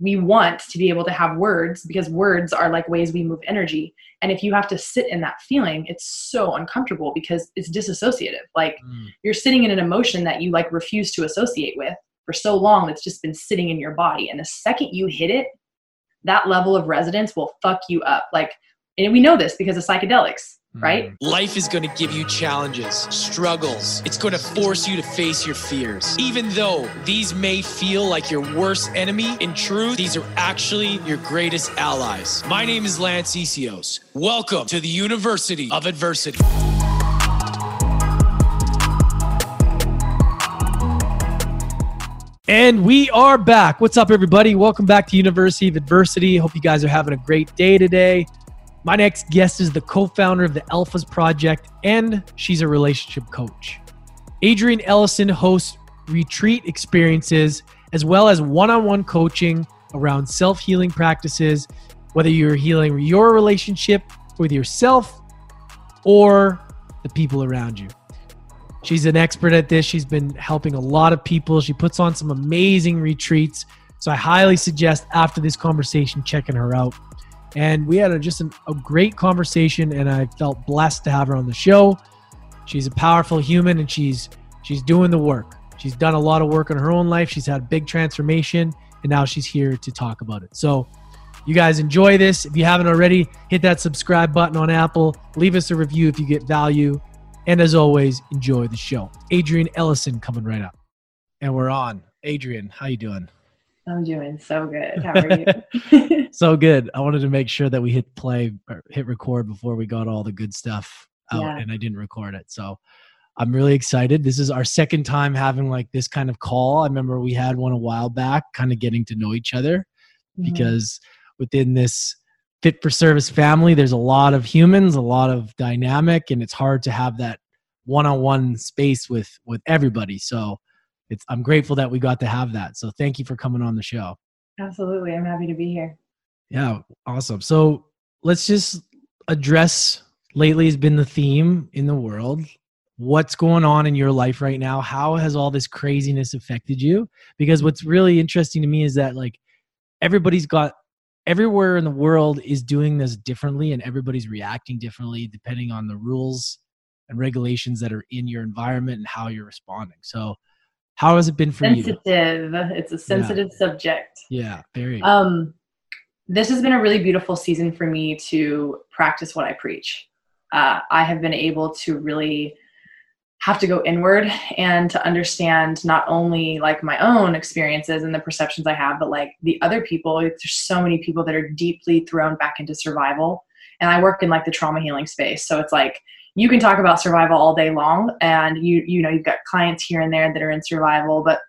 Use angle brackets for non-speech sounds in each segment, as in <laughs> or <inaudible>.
we want to be able to have words because words are like ways we move energy. And if you have to sit in that feeling it's so uncomfortable because it's disassociative like mm. you're sitting in an emotion that you like refuse to associate with for so long that's just been sitting in your body. And the second you hit it that level of resonance will fuck you up. Like and we know this because of psychedelics right? Mm. Life is going to give you challenges, struggles. It's going to force you to face your fears. Even though these may feel like your worst enemy, in truth, these are actually your greatest allies. My name is Lance Essihos. Welcome to the University of Adversity. And we are back. What's up, everybody? Welcome back to University of Adversity. Hope you guys are having a great day today. My next guest is the co founder of the Alphas Project, and she's a relationship coach. Adrienne Ellison hosts retreat experiences as well as one on one coaching around self healing practices, whether you're healing your relationship with yourself or the people around you. She's an expert at this. She's been helping a lot of people. She puts on some amazing retreats. So I highly suggest after this conversation checking her out. And we had a, just an, a great conversation, and I felt blessed to have her on the show. She's a powerful human, and she's she's doing the work. She's done a lot of work in her own life. She's had a big transformation, and now she's here to talk about it. So, you guys enjoy this. If you haven't already, hit that subscribe button on Apple. Leave us a review if you get value. And as always, enjoy the show. Adrian Ellison coming right up. And we're on. Adrian, how you doing? I'm doing so good. How are you? <laughs> <laughs> so good. I wanted to make sure that we hit play or hit record before we got all the good stuff out yeah. and I didn't record it. So I'm really excited. This is our second time having like this kind of call. I remember we had one a while back, kind of getting to know each other mm-hmm. because within this fit for service family, there's a lot of humans, a lot of dynamic, and it's hard to have that one-on-one space with with everybody. So it's I'm grateful that we got to have that. So thank you for coming on the show. Absolutely. I'm happy to be here. Yeah, awesome. So let's just address lately has been the theme in the world. What's going on in your life right now? How has all this craziness affected you? Because what's really interesting to me is that like everybody's got everywhere in the world is doing this differently and everybody's reacting differently depending on the rules and regulations that are in your environment and how you're responding. So how has it been for sensitive. you? Sensitive. It's a sensitive yeah. subject. Yeah, very. Um, this has been a really beautiful season for me to practice what I preach. Uh, I have been able to really have to go inward and to understand not only like my own experiences and the perceptions I have, but like the other people. There's so many people that are deeply thrown back into survival. And I work in like the trauma healing space. So it's like you can talk about survival all day long and you you know you've got clients here and there that are in survival but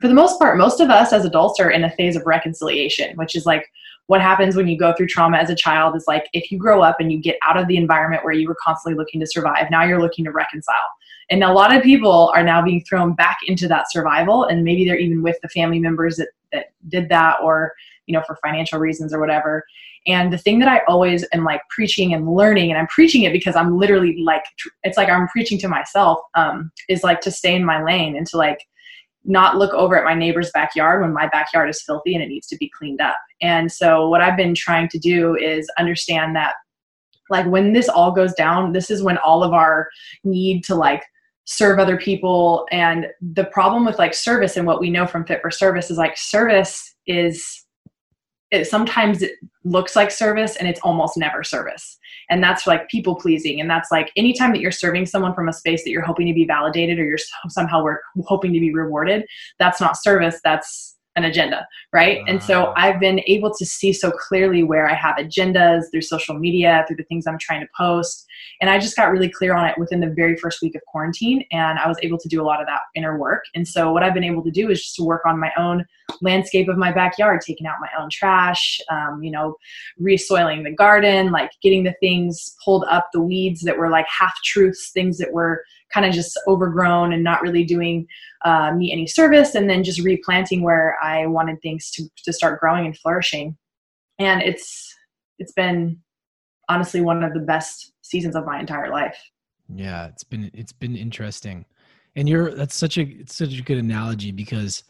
for the most part most of us as adults are in a phase of reconciliation which is like what happens when you go through trauma as a child is like if you grow up and you get out of the environment where you were constantly looking to survive now you're looking to reconcile. And a lot of people are now being thrown back into that survival and maybe they're even with the family members that that did that or you know for financial reasons or whatever and the thing that I always am like preaching and learning, and I'm preaching it because I'm literally like, it's like I'm preaching to myself, um, is like to stay in my lane and to like not look over at my neighbor's backyard when my backyard is filthy and it needs to be cleaned up. And so what I've been trying to do is understand that like when this all goes down, this is when all of our need to like serve other people and the problem with like service and what we know from fit for service is like service is it sometimes it looks like service and it's almost never service. And that's like people pleasing. And that's like anytime that you're serving someone from a space that you're hoping to be validated or you're somehow we're hoping to be rewarded that's not service that's an agenda, right? Uh, and so. I've been able to see so clearly where I have agendas through social media, through the things I'm trying to post. And I just got really clear on it within the very first week of quarantine. And I was able to do a lot of that inner work. And so what I've been able to do is just to work on my own landscape of my backyard, taking out my own trash, um, you know, resoiling the garden, like getting the things pulled up, the weeds that were like half truths, things that were kind of just overgrown and not really doing uh, me any service and then just replanting where i wanted things to, to start growing and flourishing. And it's it's been honestly one of the best seasons of my entire life. Yeah it's been it's been interesting. And you're that's such a it's such a good analogy because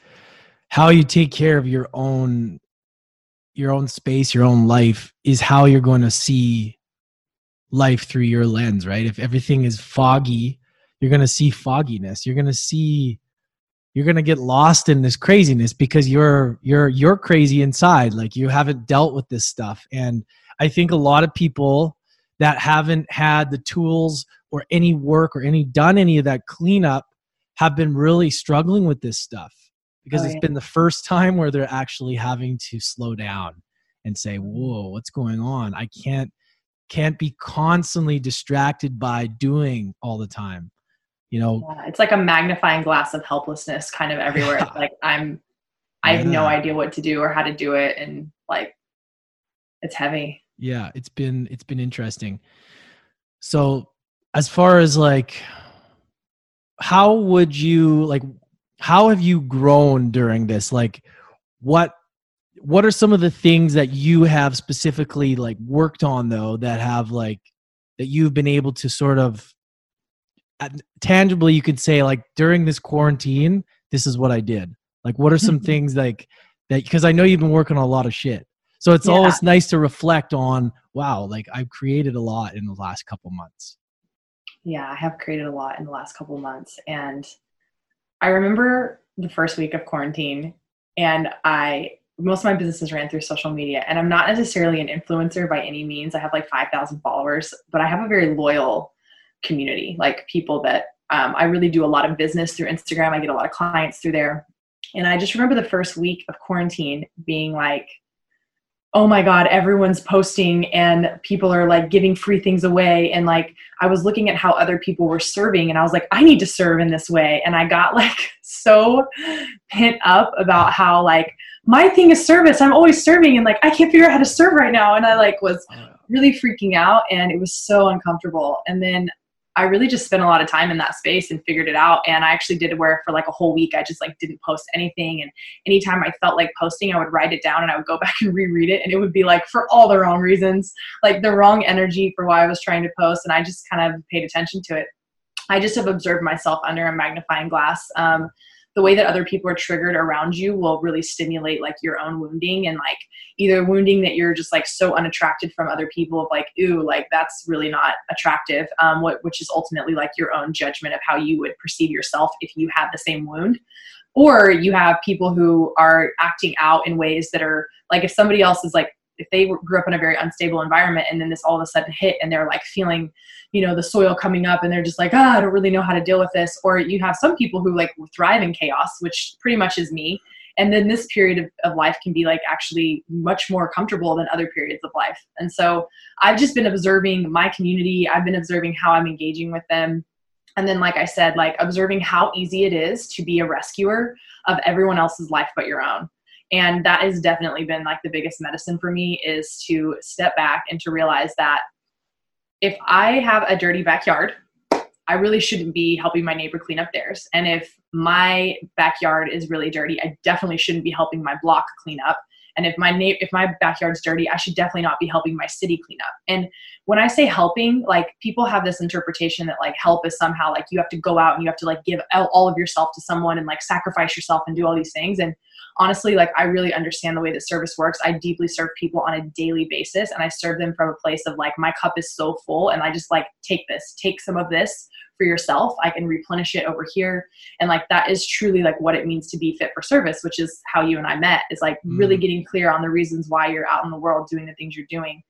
how you take care of your own your own space, your own life is how you're going to see life through your lens, right? If everything is foggy, you're going to see fogginess. You're going to see you're going to get lost in this craziness because you're you're you're crazy inside. Like you haven't dealt with this stuff. And i think a lot of people that haven't had the tools or any work or any done any of that cleanup have been really struggling with this stuff because oh, it's been the first time where they're actually having to slow down and say whoa what's going on? I can't can't be constantly distracted by doing all the time you know? Yeah, it's like a magnifying glass of helplessness kind of everywhere. It's like i'm i have yeah. no idea what to do or how to do it and like it's heavy. Yeah it's been it's been interesting. So as far as like how would you like how have you grown during this? Like what what are some of the things that you have specifically like worked on though that have like that you've been able to sort of Uh, tangibly you could say like during this quarantine this is what i did like what are some mm-hmm. things like that because i know you've been working on a lot of shit so it's yeah. always nice to reflect on wow like i've created a lot in the last couple months yeah i have created a lot in the last couple months and I remember the first week of quarantine, and I most of my businesses ran through social media, and I'm not necessarily an influencer by any means. I have like 5,000 followers, but I have a very loyal community, like people that um, I really do a lot of business through Instagram. I get a lot of clients through there. And I just remember the first week of quarantine being like, oh my god everyone's posting and people are like giving free things away. And like i was looking at how other people were serving and i was like i need to serve in this way. And i got like <laughs> so pent up about how like my thing is service. I'm always serving and like i can't figure out how to serve right now. And i like was really freaking out and it was so uncomfortable. And then I really just spent a lot of time in that space and figured it out. And I actually did where for like a whole week I just like didn't post anything. And anytime I felt like posting, I would write it down and I would go <laughs> back and reread it. And it would be like for all the wrong reasons, like the wrong energy for why I was trying to post. And I just kind of paid attention to it. I just have observed myself under a magnifying glass. Um, the way that other people are triggered around you will really stimulate like your own wounding and like either wounding that you're just like so unattracted from other people of like ooh like that's really not attractive um, what, which is ultimately like your own judgment of how you would perceive yourself if you had the same wound. Or you have people who are acting out in ways that are like if somebody else is like if they grew up in a very unstable environment and then this all of a sudden hit and they're like feeling you know the soil coming up and they're just like ah i don't really know how to deal with this. Or you have some people who like thrive in chaos which pretty much is me. And then this period of, of life can be like actually much more comfortable than other periods of life. And so i've just been observing my community. I've been observing how i'm engaging with them. And then like i said like observing how easy it is to be a rescuer of everyone else's life but your own and that has definitely been like the biggest medicine for me is to step back and to realize that if i have a dirty backyard i really shouldn't be helping my neighbor clean up theirs. And if my backyard is really dirty i definitely shouldn't be helping my block clean up. And if my na- if my backyard's dirty i should definitely not be helping my city clean up. And when i say helping like people have this interpretation that like help is somehow like you have to go out and you have to like give all of yourself to someone and like sacrifice yourself and do all these things. And honestly, like I really understand the way that service works. I deeply serve people on a daily basis and I serve them from a place of like, my cup is so full and I just like, take this, take some of this for yourself. I can replenish it over here. And like, that is truly like what it means to be fit for service, which is how you and I met is like mm. really getting clear on the reasons why you're out in the world doing the things you're doing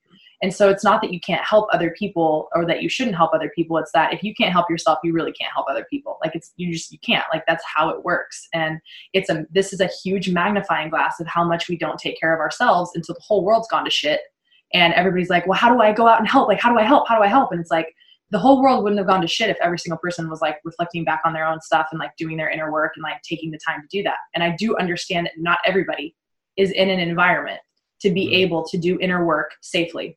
and so it's not that you can't help other people or that you shouldn't help other people. It's that if you can't help yourself, you really can't help other people. Like it's you just you can't. Like that's how it works. And it's a this is a huge magnifying glass of how much we don't take care of ourselves until the whole world's gone to shit. And everybody's like, well, how do I go out and help? Like, how do I help? How do I help? And it's like the whole world wouldn't have gone to shit if every single person was like reflecting back on their own stuff and like doing their inner work and like taking the time to do that. And I do understand that not everybody is in an environment to be able to do inner work safely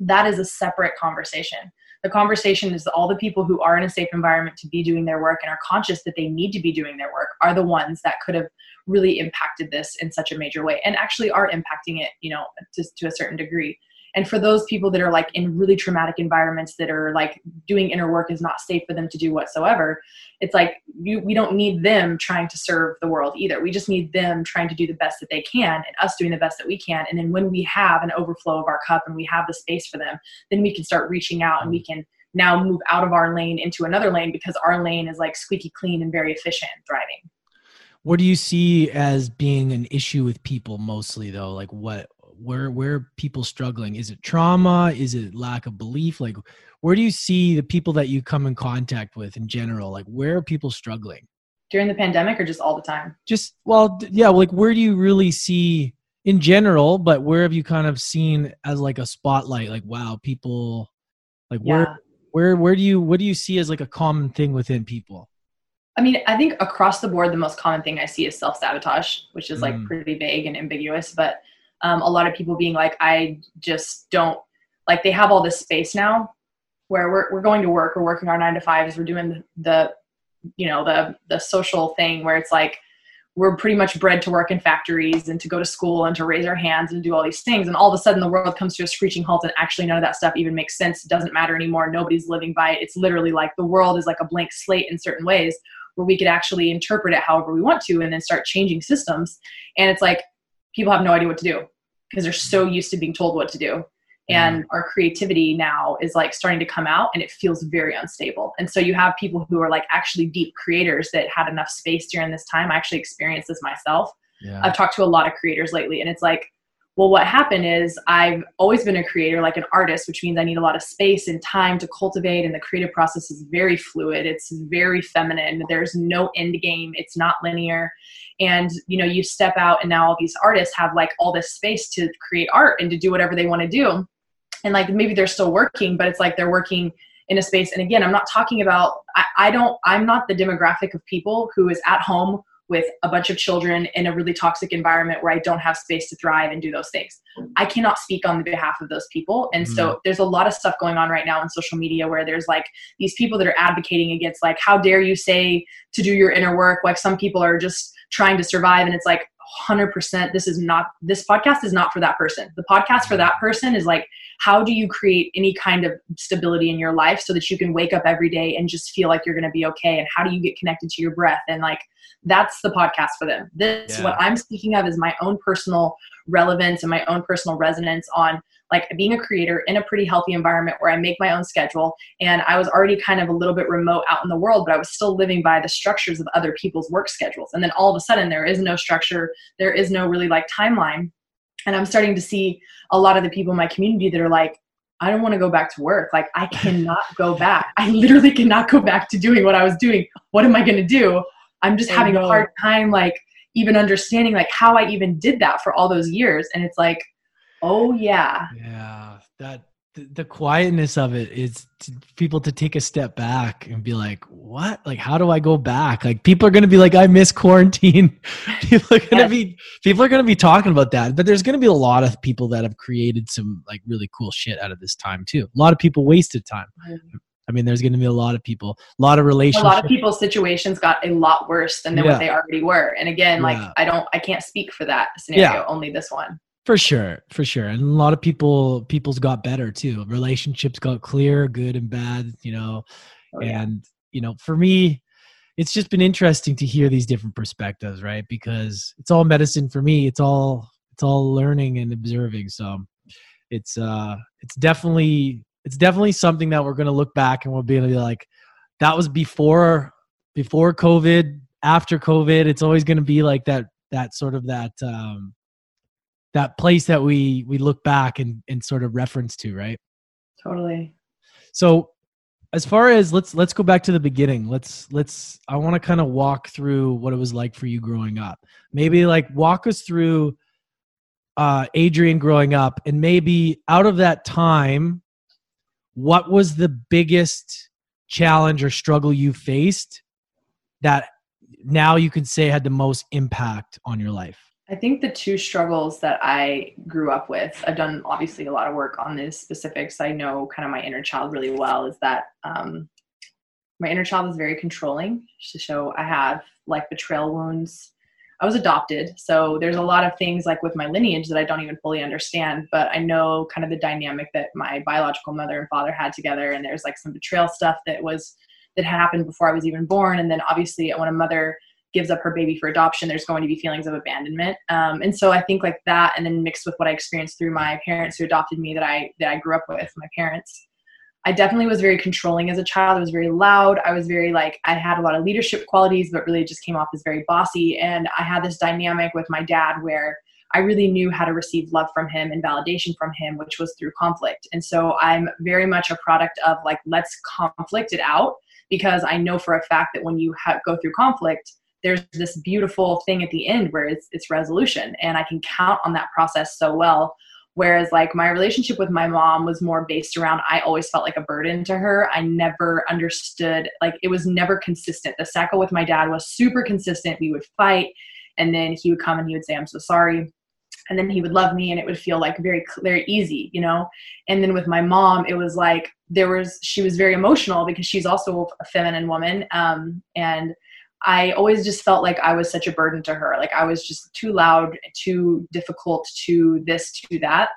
that is a separate conversation. The conversation is all the people who are in a safe environment to be doing their work and are conscious that they need to be doing their work are the ones that could have really impacted this in such a major way and actually are impacting it, you know, to, to a certain degree. And for those people that are like in really traumatic environments that are like doing inner work is not safe for them to do whatsoever it's like you, we don't need them trying to serve the world either. We just need them trying to do the best that they can and us doing the best that we can. And then when we have an overflow of our cup and we have the space for them then we can start reaching out and we can now move out of our lane into another lane because our lane is like squeaky clean and very efficient driving what do you see as being an issue with people mostly though? Like what where where are people struggling? Is it trauma? Is it lack of belief? Like where do you see the people that you come in contact with in general? Like where are people struggling? During the pandemic or just all the time? Just well yeah like where do you really see in general but where have you kind of seen as like a spotlight? Like wow people like yeah. where where where do you what do you see as like a common thing within people? I mean, I think across the board, the most common thing I see is self sabotage, which is like mm. pretty vague and ambiguous. But um, a lot of people being like, I just don't like they have all this space now where we're, we're going to work, we're working our nine to fives, we're doing the, the you know, the, the social thing where it's like, we're pretty much bred to work in factories and to go to school and to raise our hands and do all these things. And all of a sudden the world comes to a screeching halt and actually none of that stuff even makes sense. It doesn't matter anymore. Nobody's living by it. It's literally like the world is like a blank slate in certain ways where we could actually interpret it however we want to and then start changing systems. And it's like people have no idea what to do because they're so mm-hmm. used to being told what to do. Mm-hmm. And our creativity now is like starting to come out and it feels very unstable. And so you have people who are like actually deep creators that had enough space during this time. I actually experienced this myself. Yeah. I've talked to a lot of creators lately and it's like well, what happened is I've always been a creator, like an artist, which means I need a lot of space and time to cultivate, and the creative process is very fluid. It's very feminine. There's no end game. It's not linear. And you know, you step out, and now all these artists have like all this space to create art and to do whatever they want to do. And like maybe they're still working, but it's like they're working in a space. And again, I'm not talking about. I, I don't. I'm not the demographic of people who is at home with a bunch of children in a really toxic environment where I don't have space to thrive and do those things. I cannot speak on the behalf of those people. And mm-hmm. so there's a lot of stuff going on right now on social media where there's like these people that are advocating against like how dare you say to do your inner work like some people are just trying to survive and it's like 100% this is not this podcast is not for that person. The podcast for that person is like how do you create any kind of stability in your life so that you can wake up every day and just feel like you're going to be okay? And how do you get connected to your breath? And like that's the podcast for them. This yeah. what i'm speaking of is my own personal relevance and my own personal resonance on like being a creator in a pretty healthy environment where I make my own schedule. And I was already kind of a little bit remote out in the world, but I was still living by the structures of other people's work schedules. And then all of a sudden, there is no structure, there is no really like timeline. And I'm starting to see a lot of the people in my community that are like, I don't want to go back to work. Like, I <laughs> cannot go back. I literally cannot go back to doing what I was doing. What am I going to do? I'm just having a hard time, like, even understanding like how I even did that for all those years. And it's like, Oh yeah. Yeah, that the, the quietness of it is people to take a step back and be like, "What? Like, how do I go back?" Like, people are going to be like, "I miss quarantine." <laughs> people are going to yes. be people are going to be talking about that. But there's going to be a lot of people that have created some like really cool shit out of this time too. A lot of people wasted time. Mm-hmm. I mean, there's going to be a lot of people, a lot of relationships. A lot of people's situations got a lot worse than, yeah. what they already were. And again, like yeah. I don't, I can't speak for that scenario. Yeah. Only this one. For sure, for sure. And a lot of people people's got better too. Relationships got clear, good and bad, you know. Oh, yeah. And you know, for me, it's just been interesting to hear these different perspectives, right? Because it's all medicine for me. It's all it's all learning and observing. So it's uh it's definitely it's definitely something that we're gonna look back and we'll be able to be like, that was before before COVID, after COVID. It's always gonna be like that that sort of that um that place that we we look back and and sort of reference to right? Totally. So as far as let's let's go back to the beginning. Let's let's i want to kind of walk through what it was like for you growing up. Maybe like walk us through uh adrian growing up and maybe out of that time what was the biggest challenge or struggle you faced that now you can say had the most impact on your life I think the two struggles that I grew up with, I've done obviously a lot of work on this specifics. I know kind of my inner child really well, is that um, my inner child is very controlling. So I have like betrayal wounds. I was adopted. So there's a lot of things like with my lineage that I don't even fully understand, but I know kind of the dynamic that my biological mother and father had together. And there's like some betrayal stuff that was, that happened before I was even born. And then obviously when a mother gives up her baby for adoption, there's going to be feelings of abandonment. Um, and so I think like that, and then mixed with what I experienced through my parents who adopted me that I, that I grew up with, my parents, I definitely was very controlling as a child. I was very loud. I was very like I had a lot of leadership qualities, but really just came off as very bossy. And I had this dynamic with my dad where I really knew how to receive love from him and validation from him, which was through conflict. And so I'm very much a product of like let's conflict it out because I know for a fact that when you ha- go through conflict, there's this beautiful thing at the end where it's it's resolution, and I can count on that process so well Whereas, like, my relationship with my mom was more based around I always felt like a burden to her. I never understood, like, it was never consistent. The cycle with my dad was super consistent. We would fight, and then he would come and he would say, I'm so sorry. And then he would love me, and it would feel like very, very easy, you know? And then with my mom, it was like there was, she was very emotional because she's also a feminine woman. Um, and I always just felt like I was such a burden to her. Like I was just too loud, too difficult, to this, to that.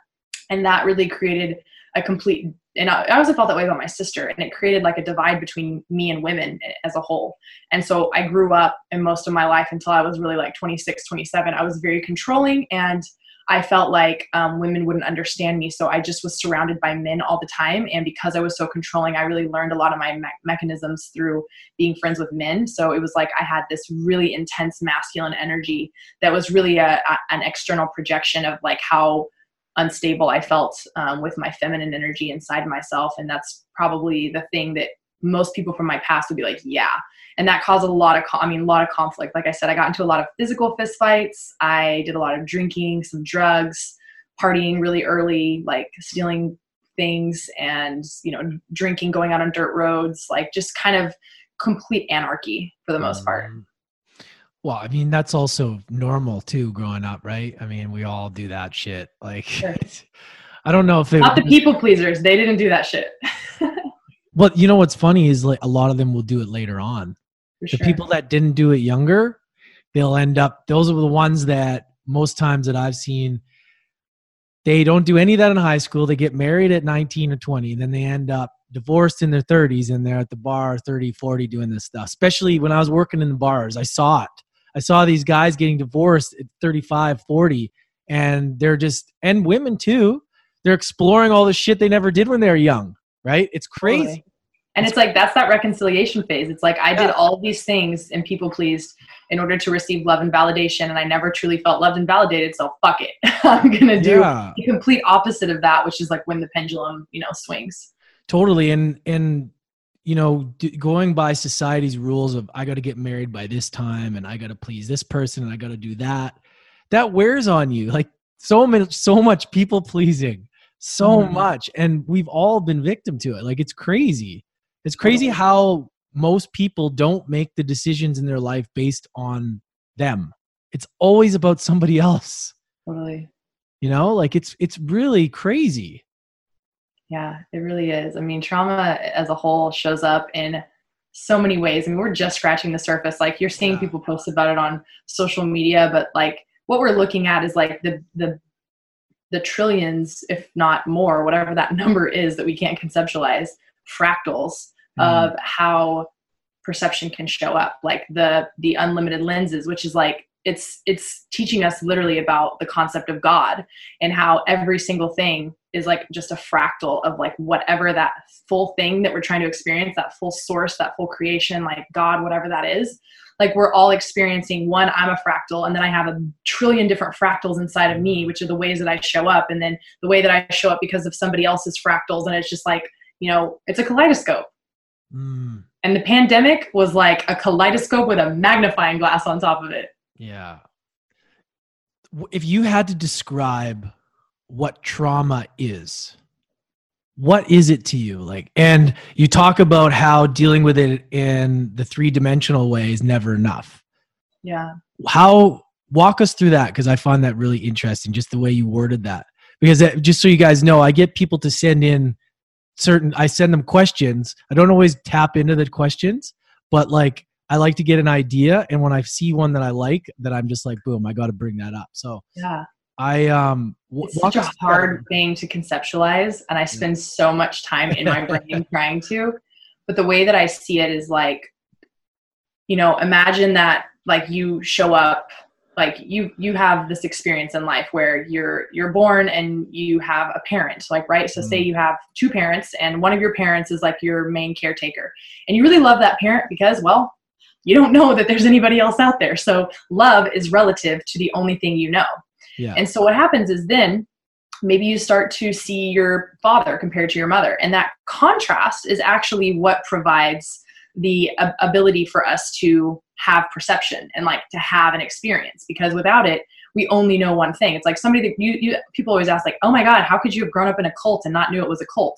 And that really created a complete, and I, I also felt that way about my sister. And it created like a divide between me and women as a whole. And so I grew up in most of my life until I was really like 26, 27. I was very controlling and I felt like um, women wouldn't understand me. So I just was surrounded by men all the time. And because I was so controlling, I really learned a lot of my me- mechanisms through being friends with men. So it was like I had this really intense masculine energy that was really a, a an external projection of like how unstable I felt um, with my feminine energy inside myself. And that's probably the thing that most people from my past would be like, yeah. And that caused a lot of, I mean, a lot of conflict. Like I said, I got into a lot of physical fistfights. I did a lot of drinking, some drugs, partying really early, like stealing things and, you know, drinking, going out on dirt roads, like just kind of complete anarchy for the most part. Um, well, I mean, that's also normal too, growing up, right? I mean, we all do that shit. Like, sure. <laughs> I don't know if they not the people pleasers. They didn't do that shit. <laughs> Well, you know what's funny is like a lot of them will do it later on. For the sure. people that didn't do it younger, they'll end up. Those are the ones that most times that I've seen. They don't do any of that in high school. They get married at 19 or 20, and then they end up divorced in their 30s and they're at the bar 30, 40 doing this stuff. Especially when I was working in the bars, I saw it. I saw these guys getting divorced at 35, 40, and they're just, and women too, they're exploring all the shit they never did when they were young right? It's crazy. Totally. And it's like that's that reconciliation phase. It's like I did all these things and people pleased in order to receive love and validation, and I never truly felt loved and validated. So fuck it, <laughs> I'm gonna do yeah. the complete opposite of that, which is like when the pendulum, you know, swings. Totally, and and you know, going by society's rules of I got to get married by this time, and I got to please this person, and I got to do that. That wears on you, like so much, so much people pleasing so mm-hmm. much and we've all been victim to it like it's crazy it's crazy how most people don't make the decisions in their life based on them. It's always about somebody else. Totally. You know like it's it's really crazy. Yeah it really is. I mean trauma as a whole shows up in so many ways. I mean, we're just scratching the surface. Like you're seeing yeah. people post about it on social media but like what we're looking at is like the the the trillions, if not more, whatever that <laughs> number is that we can't conceptualize, fractals mm. of how perception can show up, like the the unlimited lenses, which is like it's it's teaching us literally about the concept of God and how every single thing is like just a fractal of like whatever that full thing that we're trying to experience, that full source, that full creation, like God, whatever that is, like we're all experiencing one i'm a fractal and then i have a trillion different fractals inside of me which are the ways that i show up and then the way that i show up because of somebody else's fractals and it's just like you know it's a kaleidoscope mm. and the pandemic was like a kaleidoscope with a magnifying glass on top of it. Yeah. If you had to describe what trauma is what is it to you? Like and you talk about how dealing with it in the three dimensional way is never enough. Yeah. How walk us through that because i find that really interesting just the way you worded that. Because that, just so you guys know i get people to send in certain i send them questions i don't always tap into the questions but like I like to get an idea, and when I see one that I like, that I'm just like, boom, I got to bring that up. So Yeah. I um, w- It's such a hard thing to conceptualize, and I spend so much time in my <laughs> brain trying to. But the way that I see it is like, you know, imagine that like you show up, like you you have this experience in life where you're you're born and you have a parent, like right. So say Mhm. you have two parents, and one of your parents is like your main caretaker, and you really love that parent because well. You don't know that there's anybody else out there. So, love is relative to the only thing you know. Yeah. And so what happens is then maybe you start to see your father compared to your mother. And that contrast is actually what provides the ability for us to have perception and like to have an experience because without it we only know one thing. It's like somebody that you, you people always ask like oh my god how could you have grown up in a cult and not knew it was a cult?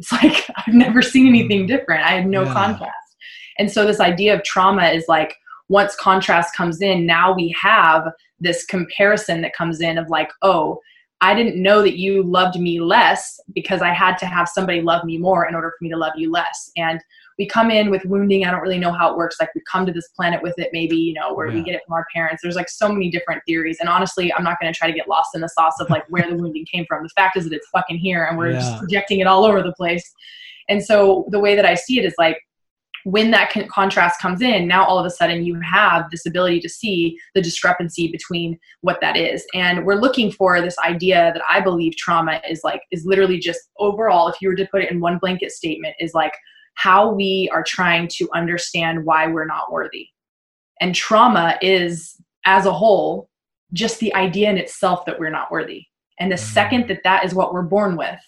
It's <laughs> like i've never seen anything mm. different. I had no Yeah. contrast. And so this idea of trauma is like once contrast comes in now we have this comparison that comes in of like, oh, I didn't know that you loved me less because I had to have somebody love me more in order for me to love you less. And we come in with wounding. I don't really know how it works. Like we come to this planet with it, maybe, you know, where we get it from our parents. There's like so many different theories. And honestly, I'm not going to try to get lost in the sauce of like where the wounding came from. The fact is that it's fucking here and we're Yeah. just projecting it all over the place. And so the way that I see it is like, when that con- contrast comes in, now all of a sudden you have this ability to see the discrepancy between what that is. And we're looking for this idea that I believe trauma is like, is literally just overall, if you were to put it in one blanket statement, is like how we are trying to understand why we're not worthy. And trauma is, as a whole, just the idea in itself that we're not worthy. And the mm-hmm. second that that is what we're born with,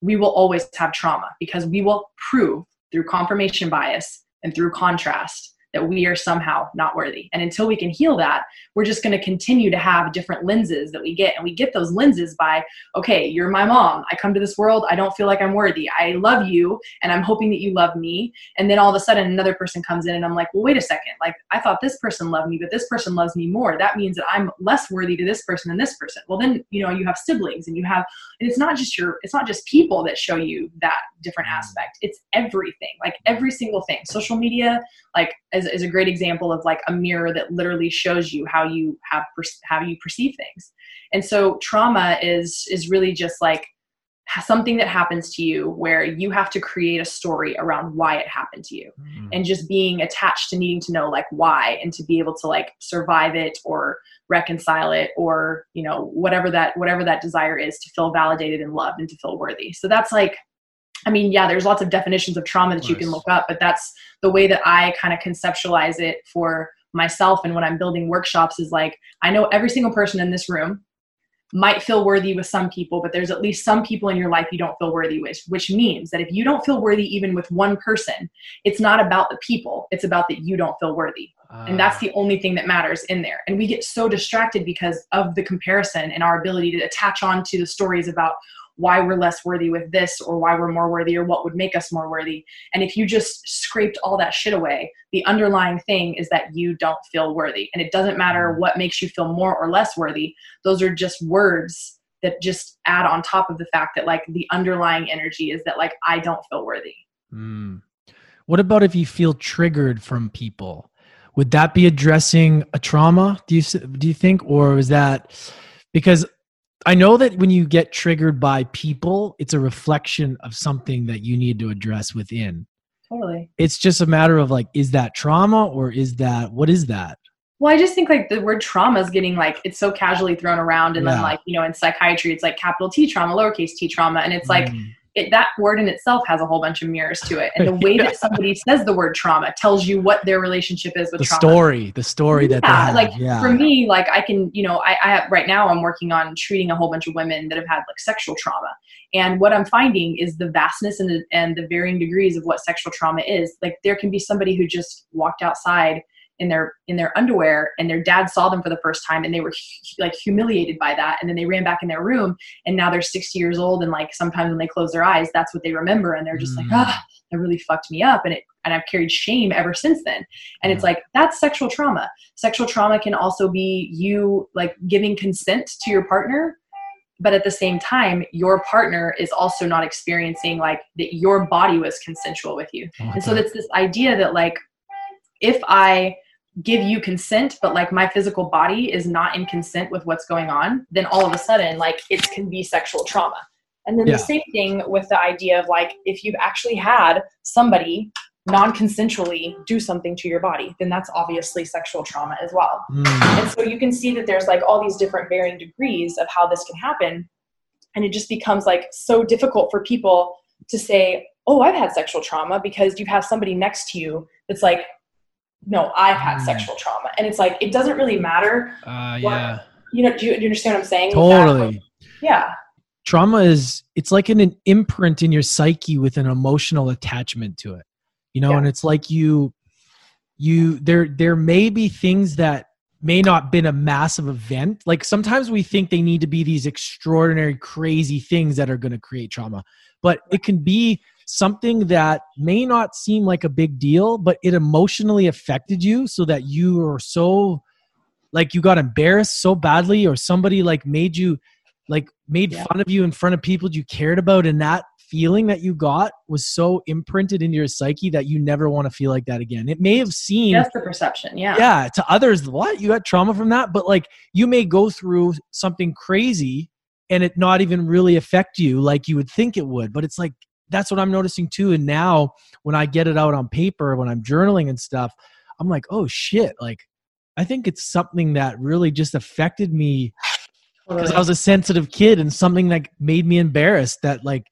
we will always have trauma because we will prove through confirmation bias and through contrast that we are somehow not worthy. And until we can heal that, we're just going to continue to have different lenses that we get. And we get those lenses by, okay, you're my mom. I come to this world. I don't feel like I'm worthy. I love you and I'm hoping that you love me. And then all of a sudden another person comes in and I'm like, well, wait a second. Like I thought this person loved me, but this person loves me more. That means that I'm less worthy to this person than this person. Well, then, you know, you have siblings and you have, and it's not just your, it's not just people that show you that different mm. aspect. It's everything, like every single thing. Social media, like is, is a great example of like a mirror that literally shows you how you have how you perceive things and so trauma is is really just like something that happens to you where you have to create a story around why it happened to you Mm. and just being attached to needing to know like why and to be able to like survive it or reconcile it or you know whatever that whatever that desire is to feel validated and loved and to feel worthy so that's like i mean yeah there's lots of definitions of trauma that you can look up but that's the way that i kind of conceptualize it for myself and when i'm building workshops is like i know every single person in this room might feel worthy with some people, but there's at least some people in your life you don't feel worthy with, which means that if you don't feel worthy even with one person, it's not about the people, it's about that you don't feel worthy. And that's the only thing that matters in there. And we get so distracted because of the comparison and our ability to attach on to the stories about why we're less worthy with this or why we're more worthy or what would make us more worthy. And if you just scraped all that shit away, the underlying thing is that you don't feel worthy. And it doesn't matter what makes you feel more or less worthy, those are just words that just add on top of the fact that like the underlying energy is that like I don't feel worthy. Mm. What about if you feel triggered from people? Would that be addressing a trauma? Do you do you think, or is that because I know that when you get triggered by people, it's a reflection of something that you need to address within. Totally. It's just a matter of like, is that trauma or is that what is that? Well, I just think like the word trauma is getting like it's so casually thrown around, and then like you know in psychiatry it's like capital T trauma, lowercase t trauma, and it's like Mm. It, that word in itself has a whole bunch of mirrors to it, and the way that <laughs> somebody says the word trauma tells you what their relationship is with trauma. the trauma. story, the story that they yeah, have. like yeah. for me, like I can, you know, I, I have right now I'm working on treating a whole bunch of women that have had like sexual trauma, and what I'm finding is the vastness and the, and the varying degrees of what sexual trauma is. Like there can be somebody who just walked outside in their in their underwear and their dad saw them for the first time and they were hu- like humiliated by that and then they ran back in their room and now they're 60 years old and like sometimes when they close their eyes that's what they remember and they're just like Mm. ah that really fucked me up and it and I've carried shame ever since then. And it's like that's sexual trauma. Sexual trauma can also be you like giving consent to your partner but at the same time your partner is also not experiencing like that your body was consensual with you. And so that's this idea that like if I give you consent, but like my physical body is not in consent with what's going on, then all of a sudden, like it can be sexual trauma. And then Yeah. the same thing with the idea of like if you've actually had somebody non consensually do something to your body, then that's obviously sexual trauma as well. Mm. And so you can see that there's like all these different varying degrees of how this can happen. And it just becomes like so difficult for people to say, oh, I've had sexual trauma because you have somebody next to you that's like, no, I've had Mm. sexual trauma. And it's like, it doesn't really matter. Uh, What- yeah, You know, do you, do you understand what I'm saying? totally. Yeah. Trauma is it's like an, an imprint in your psyche with an emotional attachment to it. You know, Yeah. and it's like you you there there may be things that may not been a massive event. Like sometimes we think they need to be these extraordinary crazy things that are going to create trauma. But it can be something that may not seem like a big deal, but it emotionally affected you so that you are so like you got embarrassed so badly or somebody like made you like made Yeah. fun of you in front of people you cared about and that feeling that you got was so imprinted into your psyche that you never want to feel like that again. It may have seemed That's the perception. Yeah. yeah to others what you got trauma from that but like you may go through something crazy and it not even really affect you like you would think it would but it's like that's what i'm noticing too. And now when i get it out on paper when i'm journaling and stuff i'm like oh shit. Like i think it's something that really just affected me because I was a sensitive kid and something that made me embarrassed that like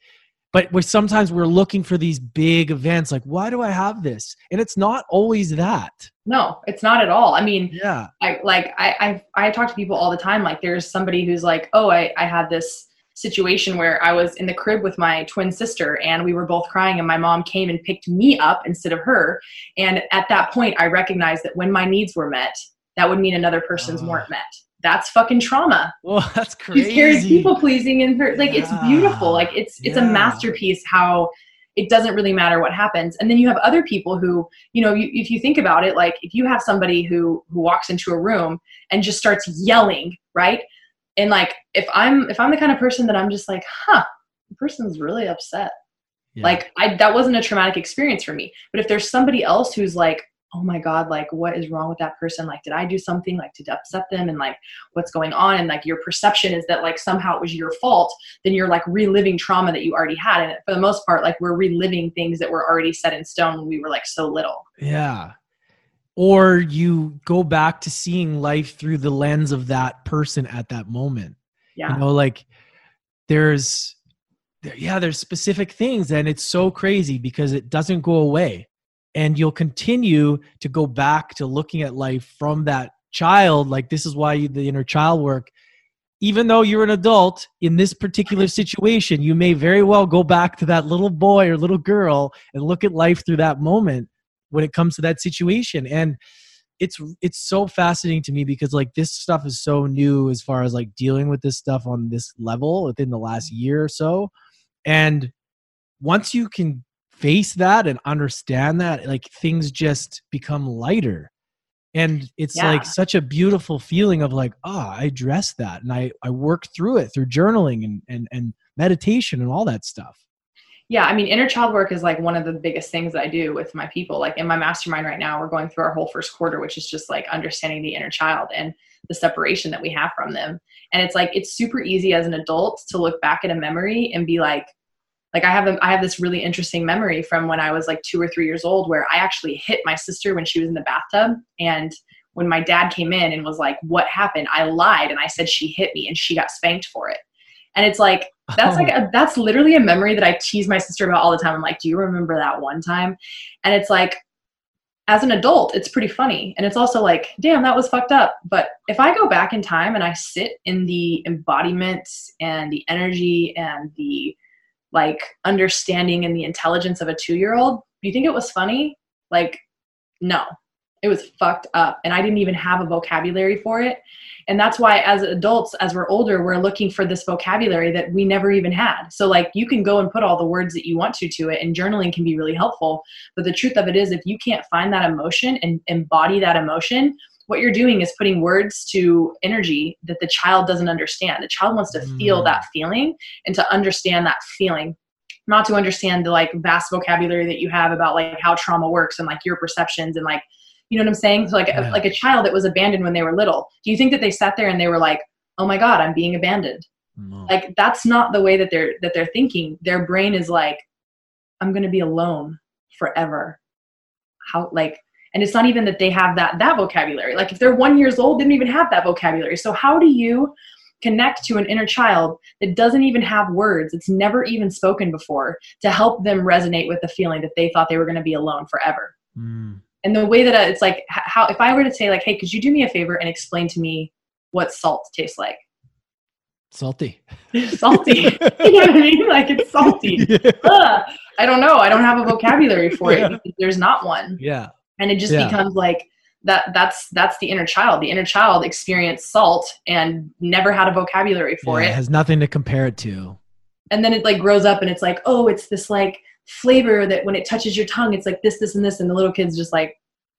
but we're sometimes we're looking for these big events like why do I have this? And it's not always that. No, it's not at all. I mean, yeah. I like I I I talk to people all the time. Like there's somebody who's like, oh, I I had this situation where I was in the crib with my twin sister and we were both crying and my mom came and picked me up instead of her. And at that point, I recognized that when my needs were met, that would mean another person's Oh. weren't met. That's fucking trauma. well that's crazy She's carried people pleasing and her like it's beautiful. Like it's it's a masterpiece how it doesn't really matter what happens. And then you have other people who, you know, you, if you think about it, like if you have somebody who who walks into a room and just starts yelling, right? And like if I'm if I'm the kind of person that I'm just like, huh, the person's really upset. Yeah. Like I that wasn't a traumatic experience for me. But if there's somebody else who's like, oh my god, like what is wrong with that person? Like did I do something like to upset them and like what's going on and like your perception is that like somehow it was your fault, then you're like reliving trauma that you already had and for the most part like we're reliving things that were already set in stone when we were like so little. yeah or you go back to seeing life through the lens of that person at that moment. Yeah. you know like there's there, yeah there's specific things and it's so crazy because it doesn't go away. And you'll continue to go back to looking at life from that child like this is why you, the inner child work. Even though you're an adult in this particular situation you may very well go back to that little boy or little girl and look at life through that moment when it comes to that situation. And it's it's so fascinating to me because like this stuff is so new as far as like dealing with this stuff on this level within the last mm-hmm. year or so. And once you can face that and understand that like things just become lighter. And it's Yeah. like such a beautiful feeling of like oh i addressed that and i i worked through it through journaling and and, and meditation and all that stuff Yeah, I mean, inner child work is like one of the biggest things that I do with my people. Like in my mastermind right now, we're going through our whole first quarter, which is just like understanding the inner child and the separation that we have from them. And it's like it's super easy as an adult to look back at a memory and be like, like I have a, I have this really interesting memory from when I was like two or three years old where I actually hit my sister when she was in the bathtub and when my dad came in and was like, "What happened?" I lied and I said she hit me and she got spanked for it. And it's like that's like oh. a, that's literally a memory that I tease my sister about all the time. I'm like, "Do you remember that one time?" And it's like as an adult, it's pretty funny. And it's also like, "Damn, that was fucked up." But if I go back in time and I sit in the embodiments and the energy and the like understanding and the intelligence of a 2-year-old, do you think it was funny? Like no. It was fucked up and I didn't even have a vocabulary for it. And that's why as adults as we're older we're looking for this vocabulary that we never even had. So like you can go and put all the words that you want to to it and journaling can be really helpful, but the truth of it is if you can't find that emotion and embody that emotion, what you're doing is putting words to energy that the child doesn't understand. The child wants to feel Mm. that feeling and to understand that feeling not to understand the like vast vocabulary that you have about like how trauma works and like your perceptions and like You know what I'm saying? So like Yeah. a, like a child that was abandoned when they were little. Do you think that they sat there and they were like, "Oh my God, I'm being abandoned"? No. Like that's not the way that they're that they're thinking. Their brain is like, "I'm going to be alone forever." How like, and it's not even that they have that that vocabulary. Like if they're one years old, they didn't even have that vocabulary. So how do you connect to an inner child that doesn't even have words? It's never even spoken before to help them resonate with the feeling that they thought they were going to be alone forever Mm. And the way that I, it's like how if i were to say like hey could you do me a favor and explain to me what salt tastes like Salty. <laughs> salty you know what i mean like it's salty <laughs> Ugh. i don't know i don't have a vocabulary for <laughs> Yeah. it there's not one yeah. and it just Yeah. becomes like that that's that's the inner child the inner child experienced salt and never had a vocabulary for Yeah, it It has nothing to compare it to. and then it like grows up and it's like oh it's this like flavor that when it touches your tongue it's like this this and this and the little kids just like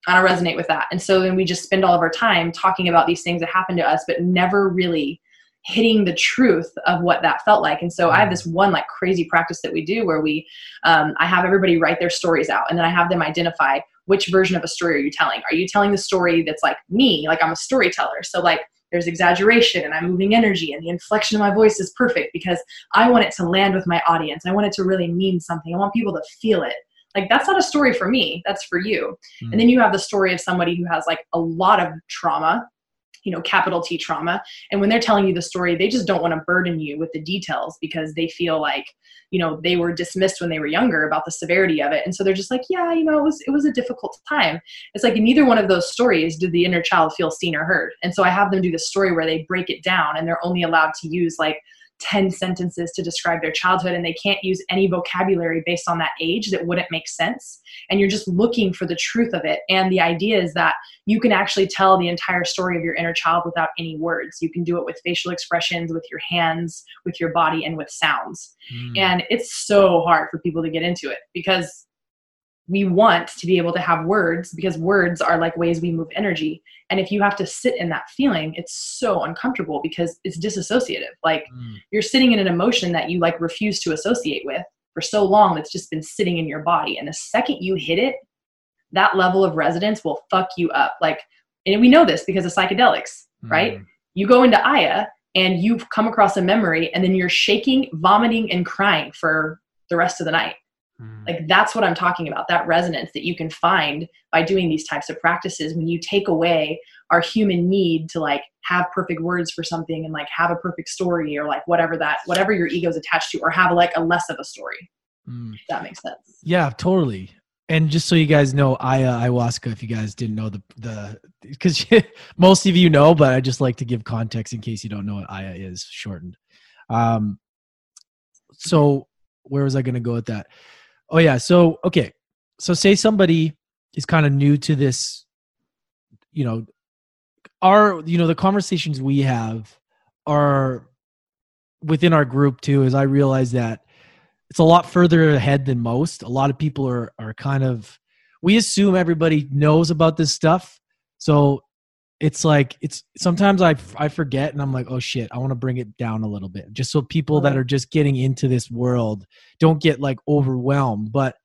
i don't resonate with that. And so then we just spend all of our time talking about these things that happen to us but never really hitting the truth of what that felt like. And so i have this one like crazy practice that we do where we um, i have everybody write their stories out and then i have them identify which version of a story are you telling? Are you telling the story that's like me? Like i'm a storyteller. So like there's exaggeration and i'm moving energy and the inflection of my voice is perfect because I want it to land with my audience. I want it to really mean something. I want people to feel it. Like that's not a story for me. That's for you. Mm. And then you have the story of somebody who has like a lot of trauma, you know, capital T trauma. And when they're telling you the story, they just don't want to burden you with the details because they feel like, you know, they were dismissed when they were younger about the severity of it. And so they're just like, yeah, you know, it was it was a difficult time. It's like in neither one of those stories did the inner child feel seen or heard. And so I have them do the story where they break it down and they're only allowed to use like 10 sentences to describe their childhood and they can't use any vocabulary based on that age that wouldn't make sense. And you're just looking for the truth of it. And the idea is that you can actually tell the entire story of your inner child without any words. You can do it with facial expressions with your hands with your body and with sounds. Mm. and it's so hard for people to get into it because we want to be able to have words because words are like ways we move energy. And if you have to sit in that feeling it's so uncomfortable because it's disassociative like Mm. you're sitting in an emotion that you like refuse to associate with for so long that's just been sitting in your body. And the second you hit it that level of resonance will fuck you up. Like and we know this because of psychedelics right? Mm. you go into aya and you've come across a memory and then you're shaking vomiting and crying for the rest of the night Mm. like that's what i'm talking about that resonance that you can find by doing these types of practices when you take away our human need to like have perfect words for something and like have a perfect story or like whatever that whatever your ego is attached to or have like a less of a story Mm. that makes sense Yeah, totally. And just so you guys know, Aya ayahuasca, if you guys didn't know the the because <laughs> most of you know, but I just like to give context in case you don't know what Aya is shortened. Um, so where was I going to go with that? Oh yeah, so okay, so say somebody is kind of new to this, you know, our you know the conversations we have are within our group too. Is I realize that it's a lot further ahead than most. A lot of people are are kind of we assume everybody knows about this stuff. So it's like it's sometimes I I forget and I'm like, "Oh shit, I want to bring it down a little bit." Just so people that are just getting into this world don't get like overwhelmed. But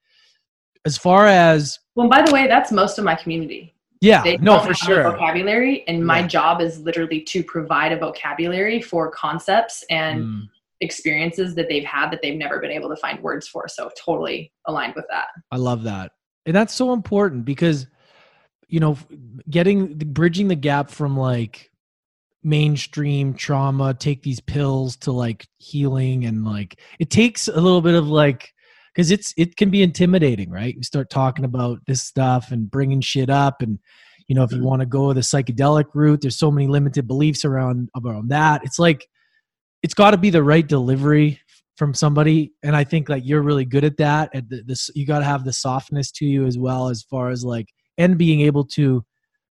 as far as well by the way that's most of my community yeah, they no, for sure. vocabulary and my Yeah. job is literally to provide a vocabulary for concepts and Mm. experiences that they've had that they've never been able to find words for so totally aligned with that I love that. And that's so important because you know, getting bridging the gap from like mainstream trauma, take these pills to like healing and like it takes a little bit of like cuz it's it can be intimidating, right? You start talking about this stuff and bringing shit up and you know, if you mm-hmm. want to go the psychedelic route, there's so many limited beliefs around around that. It's like it's got to be the right delivery from somebody and i think like you're really good at that at the, this you got to have the softness to you as well as far as like and being able to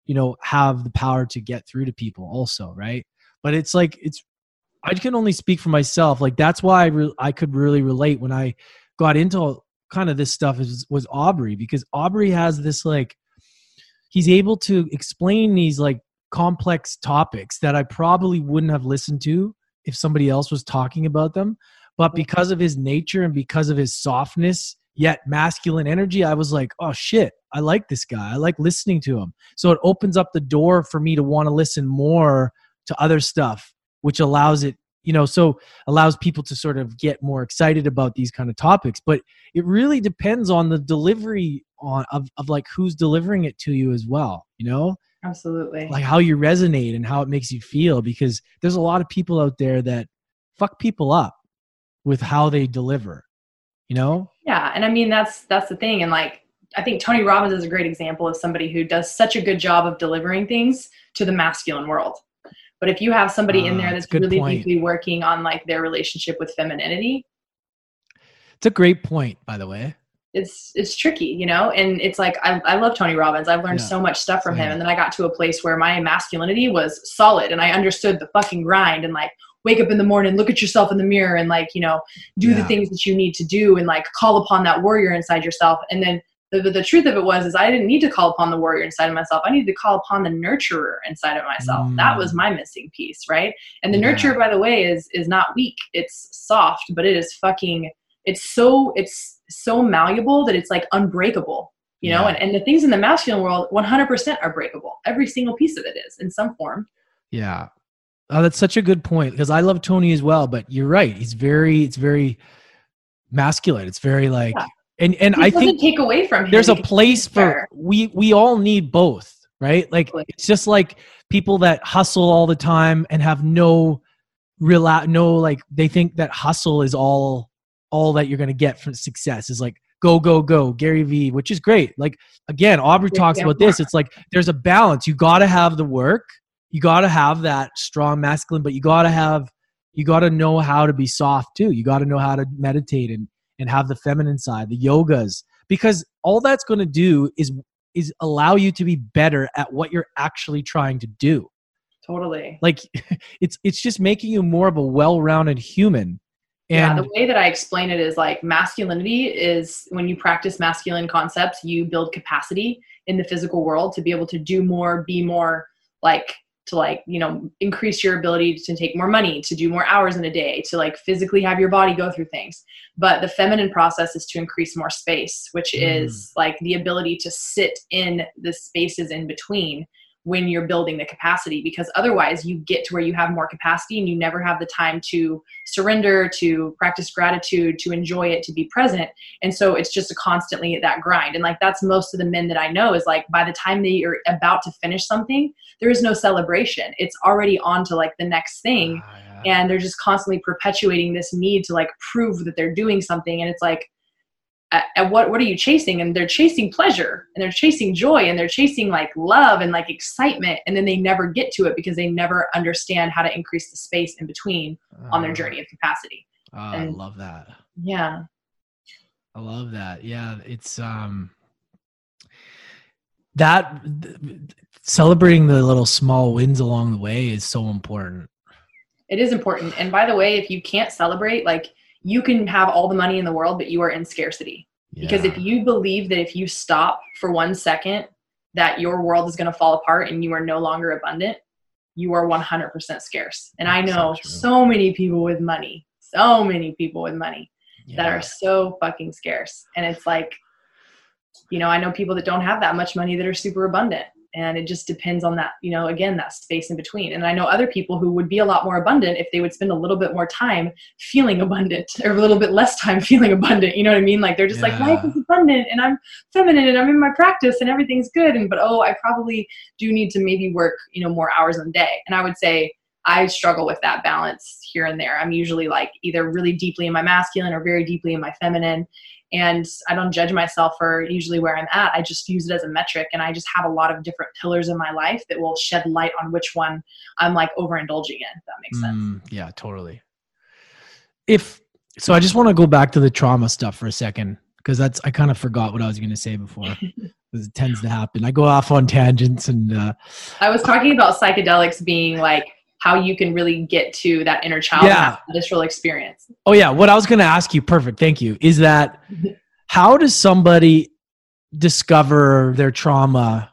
you know have the power to get through to people also right? But it's like it's i can only speak for myself. Like that's why i, re- I could really relate when i got into kind of this stuff is, was aubrey because aubrey has this like he's able to explain these like complex topics that i probably wouldn't have listened to if somebody else was talking about them. But because of his nature and because of his softness yet masculine energy, I was like, oh shit, I like this guy. I like listening to him. So it opens up the door for me to want to listen more to other stuff, which allows it, you know, so allows people to sort of get more excited about these kind of topics. But it really depends on the delivery on of, of like who's delivering it to you as well, you know? Absolutely. Like how you resonate and how it makes you feel because there's a lot of people out there that fuck people up with how they deliver you know yeah and i mean that's that's the thing and like i think tony robbins is a great example of somebody who does such a good job of delivering things to the masculine world but if you have somebody uh, in there ah, that's really point. deeply working on like their relationship with femininity it's a great point by the way it's it's tricky you know and it's like i, I love tony robbins i've learned yeah. so much stuff from him and then i got to a place where my masculinity was solid and i understood the fucking grind and like wake up in the morning, look at yourself in the mirror and like, you know, do yeah. the things that you need to do and like call upon that warrior inside yourself. And then the, the, the, truth of it was is I didn't need to call upon the warrior inside of myself. I needed to call upon the nurturer inside of myself. Mm. That was my missing piece, right? And the yeah. nurturer, by the way, is is not weak. It's soft, but it is fucking. It's so it's so malleable that it's like unbreakable. You know, and, and the things in the masculine world, 100% are breakable. Every single piece of it is in some form. Yeah. Oh, that's such a good point because I love Tony as well. But you're right; he's very, it's very masculine. It's very like, yeah. and and he I think take away from him. There's a place for we we all need both, right? Like it's just like people that hustle all the time and have no real no like they think that hustle is all all that you're gonna get from success is like go go go Gary Vee, which is great. Like again, Aubrey talks about this. It's like there's a balance. You got to have the work you got to have that strong masculine, but you got to have you got to know how to be soft too. You got to know how to meditate and and have the feminine side, the yogas, because all that's going to do is is allow you to be better at what you're actually trying to do. Totally. Like <laughs> it's it's just making you more of a well-rounded human. And yeah, the way that I explain it is like masculinity is when you practice masculine concepts, you build capacity in the physical world to be able to do more, be more, like to like you know increase your ability to take more money to do more hours in a day to like physically have your body go through things but the feminine process is to increase more space which mm. is like the ability to sit in the spaces in between when you're building the capacity because otherwise you get to where you have more capacity and you never have the time to surrender to practice gratitude to enjoy it to be present. And so it's just a constantly that grind. And like that's most of the men that i know is like by the time they are about to finish something there is no celebration. It's already on to like the next thing. Uh, yeah. and they're just constantly perpetuating this need to like prove that they're doing something. And it's like at, what what are you chasing? And they're chasing pleasure and they're chasing joy and they're chasing like love and like excitement and then they never get to it because they never understand how to increase the space in between uh, on their journey of capacity. Uh, and, i love that. Yeah. I love that. Yeah it's um that celebrating the little small wins along the way is so important. It is important. And by the way if you can't celebrate like you can have all the money in the world, but you are in scarcity. Yeah. Because if you believe that if you stop for one second, that your world is going to fall apart and you are no longer abundant, you are 100% scarce. And I know so, so, many people with money, so many people with money yeah. that are so fucking scarce. And it's like, you know, I know people that don't have that much money that are super abundant and it just depends on that you know again that space in between. And i know other people who would be a lot more abundant if they would spend a little bit more time feeling abundant <laughs> or a little bit less time <laughs> feeling abundant you know what i mean? Like they're just yeah. like life is abundant and i'm feminine and i'm in my practice and everything's good. And but oh i probably do need to maybe work you know more hours in a day. And i would say I struggle with that balance here and there. I'm usually like either really deeply in my masculine or very deeply in my feminine and I don't judge myself for usually where I'm at. I just use it as a metric, and I just have a lot of different pillars in my life that will shed light on which one I'm like overindulging in. If that makes sense. Mm, yeah, totally. If so, I just want to go back to the trauma stuff for a second because that's I kind of forgot what I was going to say before. <laughs> it tends to happen. I go off on tangents, and uh, I was talking about psychedelics being like how you can really get to that inner child yeah. visceral experience. Oh yeah, what I was going to ask you, perfect, thank you, is that <laughs> how does somebody discover their trauma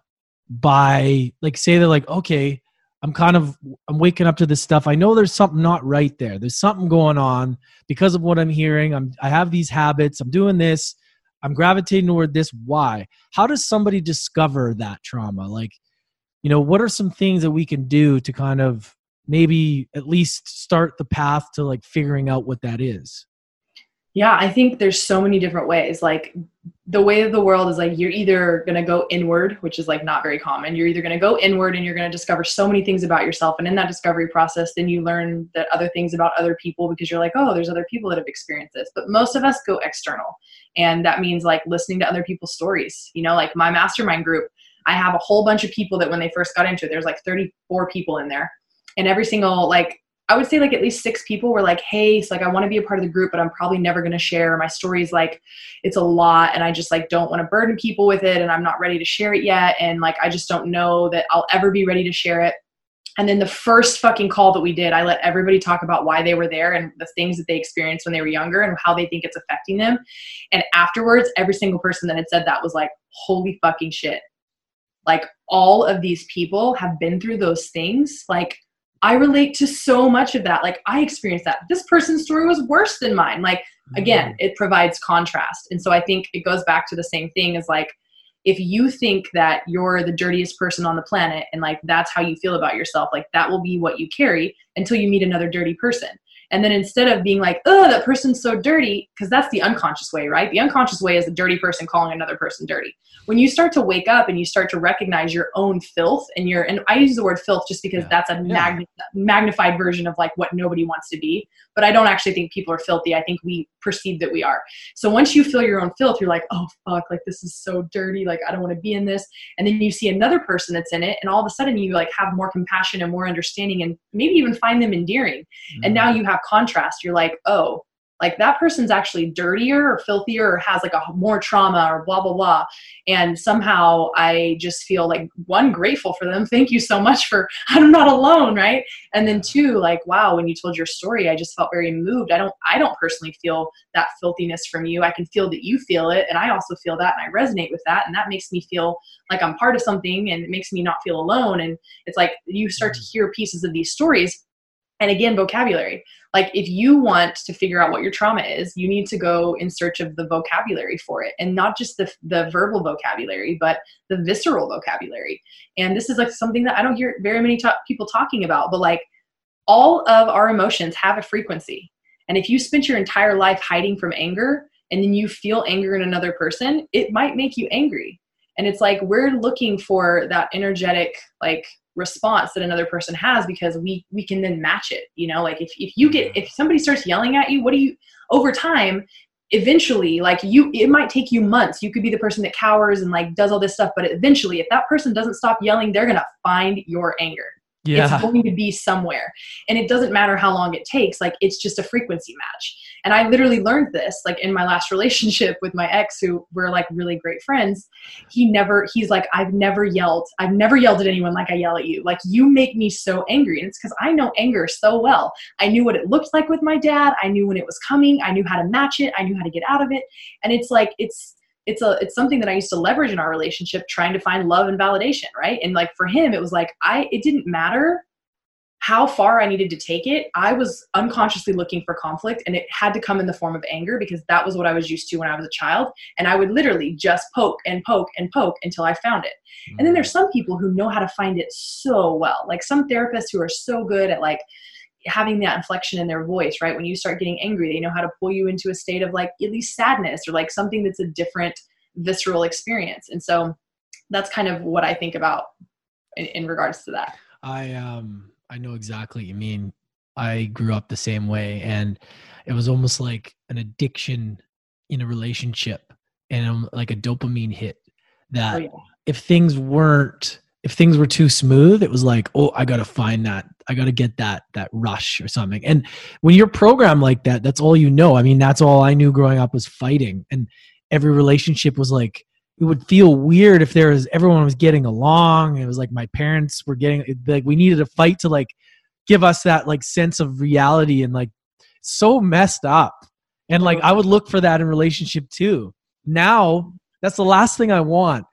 by like say they're like, okay, I'm kind of I'm waking up to this stuff. I know there's something not right there. There's something going on because of what I'm hearing. I'm I have these habits. I'm doing this. I'm gravitating toward this. Why? How does somebody discover that trauma? Like, you know, what are some things that we can do to kind of maybe at least start the path to like figuring out what that is? Yeah, I think there's so many different ways. Like the way of the world is like you're either going to go inward, which is like not very common. You're either going to go inward and you're going to discover so many things about yourself. And in that discovery process, then you learn that other things about other people because you're like, oh, there's other people that have experienced this. But most of us go external. And that means like listening to other people's stories. You know, like my mastermind group, I have a whole bunch of people that when they first got into it, there's like 34 people in there. And every single like I would say like at least six people were like, hey, so like I want to be a part of the group, but I'm probably never going to share. My story's like, it's a lot and I just like don't want to burden people with it and I'm not ready to share it yet. And like I just don't know that I'll ever be ready to share it. And then the first fucking call that we did, I let everybody talk about why they were there and the things that they experienced when they were younger and how they think it's affecting them. And afterwards, every single person that had said that was like, holy fucking shit. Like all of these people have been through those things. Like I relate to so much of that. Like I experienced that. This person's story was worse than mine. Like again, mm-hmm. it provides contrast. And so I think it goes back to the same thing as like if you think that you're the dirtiest person on the planet and like that's how you feel about yourself, like that will be what you carry until you meet another dirty person. And then instead of being like, oh, that person's so dirty, because that's the unconscious way, right? The unconscious way is a dirty person calling another person dirty. When you start to wake up and you start to recognize your own filth and your, and I use the word filth just because yeah. that's a yeah. magnified version of like what nobody wants to be. But I don't actually think people are filthy. I think we perceive that we are. So once you feel your own filth, you're like, oh, fuck, like this is so dirty. Like I don't want to be in this. And then you see another person that's in it. And all of a sudden you like have more compassion and more understanding and maybe even find them endearing. Mm-hmm. And now you have contrast. You're like, oh, like that person's actually dirtier or filthier or has like a more trauma or blah blah blah. And somehow i just feel like one grateful for them. <laughs> Thank you so much for <laughs> i'm not alone right? And then two like wow when you told your story i just felt very moved. I don't i don't personally feel that filthiness from you. I can feel that you feel it and i also feel that and i resonate with that and that makes me feel like i'm part of something and it makes me not feel alone. And it's like you start to mm. hear pieces of these stories and again vocabulary. Like if you want to figure out what your trauma is you need to go in search of the vocabulary for it. And not just the, the verbal vocabulary but the visceral vocabulary. And this is like something that i don't hear very many ta- people talking about but like all of our emotions have a frequency. And if you spent your entire life hiding from anger and then you feel anger in another person it might make you angry. And it's like we're looking for that energetic like response that another person has because we we can then match it you know? Like if, if you get mm-hmm. if somebody starts yelling at you what do you over time eventually like you it might take you months. You could be the person that cowers and like does all this stuff but eventually if that person doesn't stop yelling they're gonna find your anger. Yeah. it's going to be somewhere. And it doesn't matter how long it takes like it's just a frequency match and i literally learned this like in my last relationship with my ex who were like really great friends. He never he's like i've never yelled i've never yelled at anyone like i yell at you. Like you make me so angry. And it's because i know anger so well. I knew what it looked like with my dad. I knew when it was coming. I knew how to match it. I knew how to get out of it. And it's like it's it's a it's something that I used to leverage in our relationship trying to find love and validation, right? And like for him it was like I it didn't matter how far I needed to take it. I was unconsciously looking for conflict and it had to come in the form of anger because that was what I was used to when I was a child and I would literally just poke and poke and poke until I found it. Mm-hmm. And then there's some people who know how to find it so well. Like some therapists who are so good at like having that inflection in their voice, right? When you start getting angry, they know how to pull you into a state of like at least sadness or like something that's a different visceral experience. And so that's kind of what I think about in, in regards to that. I um I know exactly you mean. I grew up the same way and it was almost like an addiction in a relationship and um, like a dopamine hit that oh, yeah. if things weren't if things were too smooth it was like oh i gotta find that i gotta get that that rush or something and when you're programmed like that that's all you know i mean that's all i knew growing up was fighting and every relationship was like it would feel weird if there was everyone was getting along it was like my parents were getting like we needed a fight to like give us that like sense of reality and like so messed up and like i would look for that in relationship too now that's the last thing i want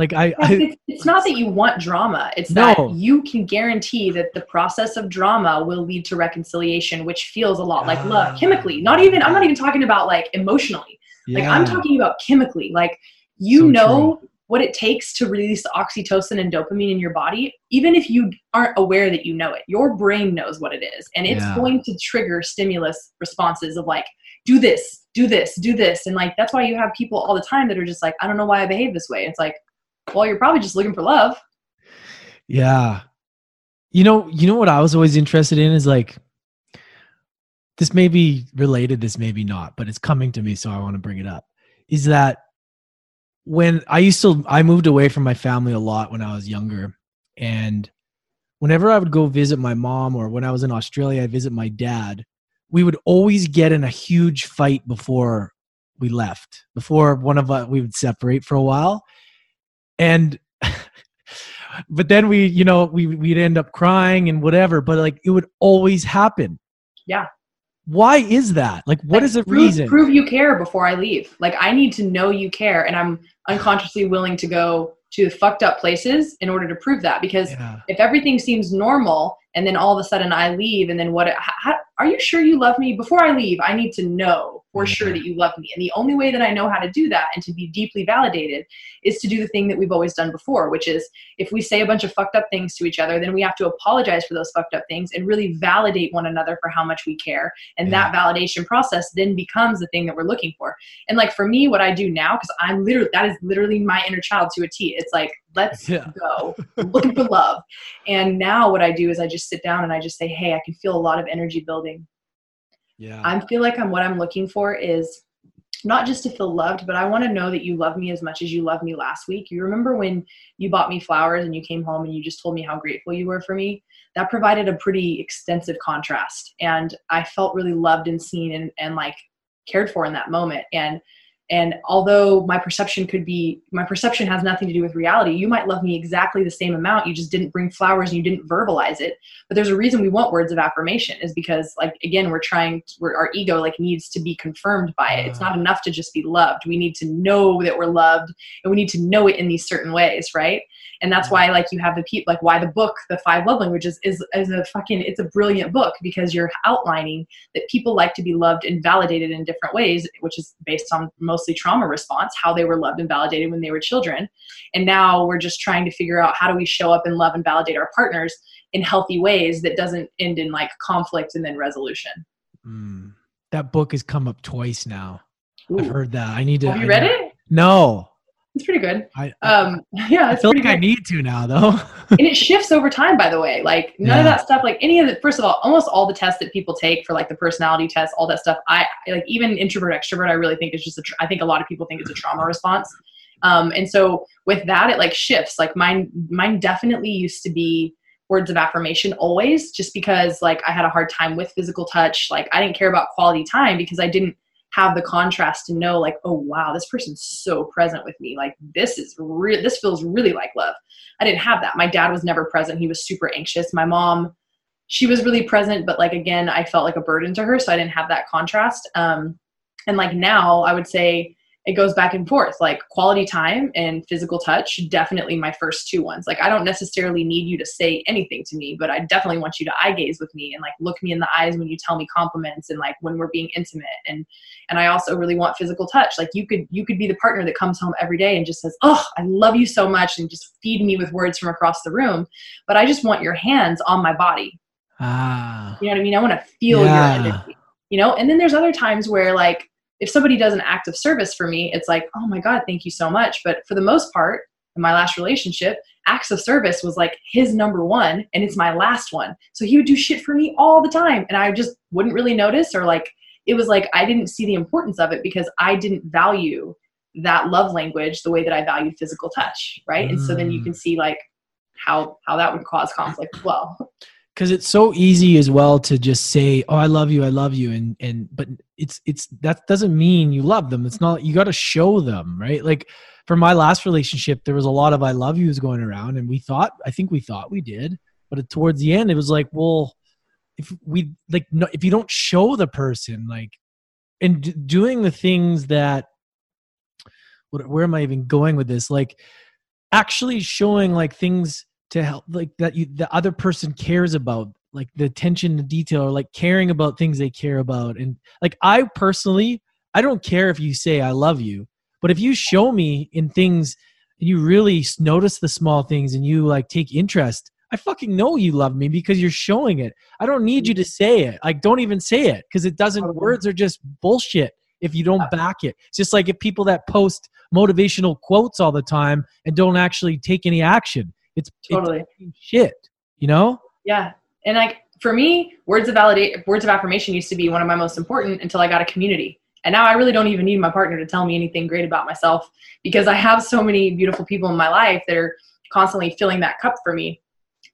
like I, I it's, it's, not that you want drama. It's no. that you can guarantee that the process of drama will lead to reconciliation, which feels a lot like love ah. chemically. Not even I'm not even talking about like emotionally. Like I'm talking about chemically. Like you So know true. what it takes to release oxytocin and dopamine in your body, even if you aren't aware that you know it. Your brain knows what it is, and it's Yeah. going to trigger stimulus responses of like, do this, do this, do this, and like that's why you have people all the time that are just like, I don't know why I behave this way. It's like, well, you're probably just looking for love. Yeah. You know, you know what I was always interested in is like this may be related, this may be not, but it's coming to me, so I want to bring it up. Is that when I used to I moved away from my family a lot when I was younger. And whenever I would go visit my mom or when I was in Australia, I visit my dad, we would always get in a huge fight before we left, before one of us we would separate for a while. And <laughs> but then we you know we we'd end up crying and whatever but like it would always happen Yeah. Why is that like what Like, is the prove, reason Prove you care before I leave. Like I need to know you care, and I'm unconsciously willing to go to fucked up places in order to prove that. Because yeah if everything seems normal, and then all of a sudden I leave, and then what? How, are you sure you love me? Before I leave, I need to know for Yeah. sure mm-hmm. that you love me. And the only way that I know how to do that and to be deeply validated is to do the thing that we've always done before, which is if we say a bunch of fucked up things to each other, then we have to apologize for those fucked up things and really validate one another for how much we care. And that mm-hmm. validation process then becomes the thing that we're looking for. And like for me, what I do now, because I'm literally, that is literally my inner child to a T. It's like, let's Yeah. go. Looking for love. And now what I do is I just sit down and I just say, hey, I can feel a lot of energy building. Yeah I feel like I'm what I'm looking for is not just to feel loved, but I want to know that you love me as much as you loved me last week. You remember when you bought me flowers and you came home and you just told me how grateful you were for me? That provided a pretty extensive contrast. And I felt really loved and seen and, and like cared for in that moment. And and although my perception could be my perception has nothing to do with reality, you might love me exactly the same amount. You just didn't bring flowers and you didn't verbalize it. But there's a reason we want words of affirmation is because like again we're trying we're, our ego like needs to be confirmed by it. It's not mm. enough to just be loved. We need to know that we're loved and we need to know it in these certain ways right and that's why like you have the people like why the book the five love languages is is a fucking it's a brilliant book because you're outlining that people like to be loved and validated in different ways which is based on mostly trauma response how they were loved and validated when they were children and now we're just trying to figure out how do we show up and love and validate our partners in healthy ways that doesn't end in like conflict and then resolution. Mm. that book has come up twice now i've heard that i need to Have you I read need- it? no It's pretty good. i Um, <laughs> yeah, i feel like i need to now though <laughs> and it shifts over time, by the way. Like none of that stuff, like any of the first of all, almost all the tests that people take for like the personality test, all that stuff. I like even introvert extrovert. I really think is just a. I think a lot of people think it's a trauma response. Um, and so with that, it like shifts. Like mine, mine definitely used to be words of affirmation always, just because like I had a hard time with physical touch. Like I didn't care about quality time because I didn't have the contrast to know like oh wow this person's so present with me. Like this is real this feels really like love. I didn't have that. My dad was never present. He was super anxious. My mom she was really present but like again i felt like a burden to her so i didn't have that contrast. Um and like now i would say it goes back and forth. Like quality time and physical touch definitely my first two ones. Like i don't necessarily need you to say anything to me but i definitely want you to eye gaze with me and like look me in the eyes when you tell me compliments and like when we're being intimate. And and i also really want physical touch. Like you could you could be the partner that comes home every day and just says oh i love you so much and just feed me with words from across the room. But i just want your hands on my body. Ah. You know what i mean? I want to feel Yeah. your energy. You know? And then there's other times where like if somebody does an act of service for me it's like oh my god thank you so much. But for the most part in my last relationship acts of service was like his number one and it's my last one. So he would do shit for me all the time and i just wouldn't really notice or like it was like i didn't see the importance of it because i didn't value that love language the way that i valued physical touch right? And so then you Mm. can see like how how that would cause conflict as well because it's so easy as well to just say oh i love you i love you and and but it's it's that doesn't mean you love them. It's not you got to show them right? Like for my last relationship there was a lot of i love yous going around and we thought i think we thought we did but towards the end it was like well if we like no, if you don't show the person like and d- doing the things that what, where am i even going with this? Like actually showing like things to help like that you the other person cares about like the attention to detail or like caring about things they care about and like i personally I don't care if you say I love you, but if you show me in things and you really notice the small things and you like take interest, I fucking know you love me because you're showing it. I don't need you to mm-hmm. say it. Like, don't even say it because it doesn't, words are just bullshit if you don't back it. It's just like if people that post motivational quotes all the time and don't actually take any action. It's totally it's shit, you know? Yeah. And like for me, words of validate words of affirmation used to be one of my most important until I got a community. And now I really don't even need my partner to tell me anything great about myself because I have so many beautiful people in my life that are constantly filling that cup for me.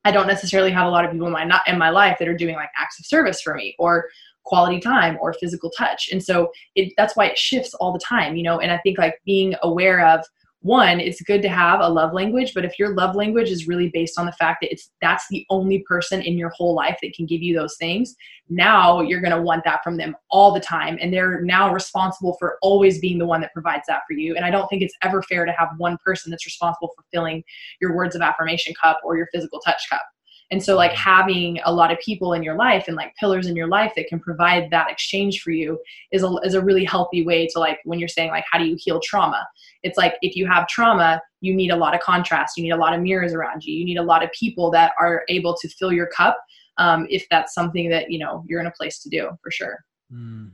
I don't necessarily have a lot of people in my not in my life that are doing like acts of service for me or quality time or physical touch. And so it that's why it shifts all the time, you know, and I think like being aware of one it's good to have a love language but if your love language is really based on the fact that it's that's the only person in your whole life that can give you those things now you're going to want that from them all the time and they're now responsible for always being the one that provides that for you and i don't think it's ever fair to have one person that's responsible for filling your words of affirmation cup or your physical touch cup and so, like, having a lot of people in your life and like pillars in your life that can provide that exchange for you is a, is a really healthy way to, like, when you're saying, like, how do you heal trauma? It's like if you have trauma, you need a lot of contrast, you need a lot of mirrors around you, you need a lot of people that are able to fill your cup um, if that's something that, you know, you're in a place to do for sure. Mm.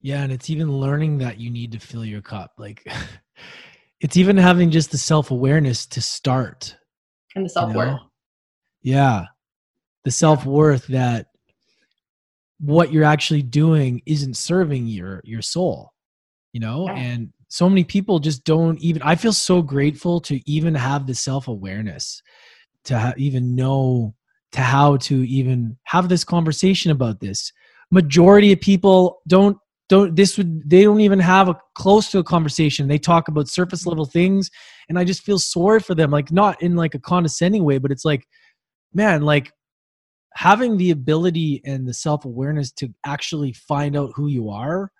Yeah. And it's even learning that you need to fill your cup. Like, <laughs> it's even having just the self awareness to start. And the self worth. You know? Yeah. The self worth that what you're actually doing isn't serving your your soul, you know? Yeah. And so many people just don't even I feel so grateful to even have the self awareness to ha- even know to how to even have this conversation about this. Majority of people don't don't this would they don't even have a close to a conversation they talk about surface level things and i just feel sorry for them like not in like a condescending way but it's like man, like having the ability and the self awareness to actually find out who you are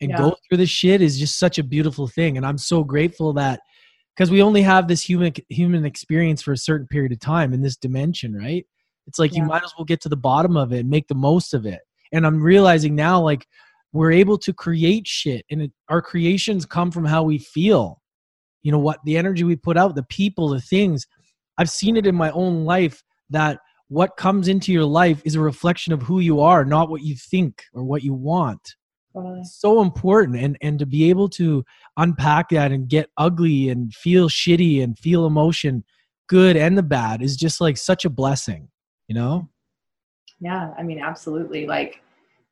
and yeah. go through this shit is just such a beautiful thing. And I'm so grateful that because we only have this human human experience for a certain period of time in this dimension, right? It's like yeah. you might as well get to the bottom of it and make the most of it. And I'm realizing now, like, we're able to create shit, and it, our creations come from how we feel. You know what? The energy we put out, the people, the things. I've seen it in my own life that what comes into your life is a reflection of who you are, not what you think or what you want. so important and and to be able to unpack that and get ugly and feel shitty and feel emotion good and the bad is just like such a blessing you know? Yeah i mean absolutely. Like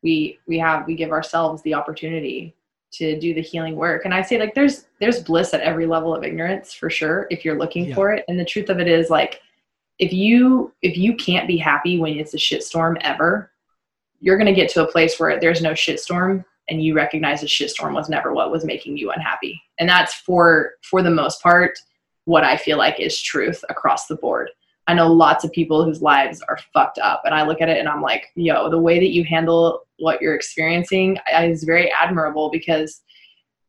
we we have we give ourselves the opportunity to do the healing work. And i say like there's there's bliss at every level of ignorance for sure if you're looking yeah. for it. And the truth of it is like if you if you can't be happy when it's a shitstorm ever, you're to get to a place where there's no shitstorm and you recognize the shitstorm was never what was making you unhappy. And that's for for the most part what I feel like is truth across the board. I know lots of people whose lives are fucked up and I look at it and I'm like, yo, the way that you handle what you're experiencing is very admirable because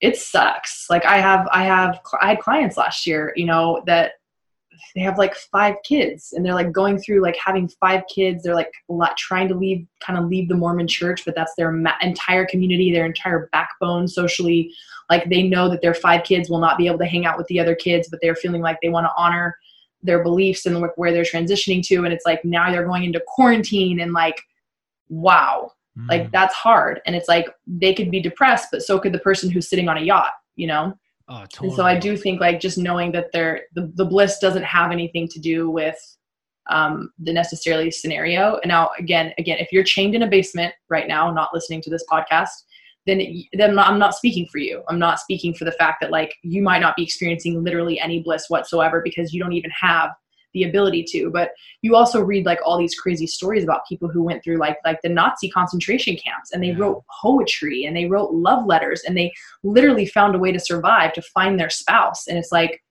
it sucks. Like I have I have I had clients last year, you know, that they have like five kids and they're like going through like having five kids. They're like trying to leave kind of leave the mormon church but that's their ma- entire community their entire backbone socially. Like they know that their five kids will not be able to hang out with the other kids but they're feeling like they want to honor their beliefs and where they're transitioning to and it's like now they're going into quarantine and like wow. Mm. like that's hard and it's like they could be depressed but so could the person who's sitting on a yacht you know Oh, totally. And so I do think like just knowing that there the, the bliss doesn't have anything to do with um, the necessarily scenario. And now again, again, if you're chained in a basement right now, not listening to this podcast, then then I'm not speaking for you. I'm not speaking for the fact that like you might not be experiencing literally any bliss whatsoever because you don't even have the ability to but you also read like all these crazy stories about people who went through like like the nazi concentration camps and they yeah. wrote poetry and they wrote love letters and they literally found a way to survive to find their spouse and it's like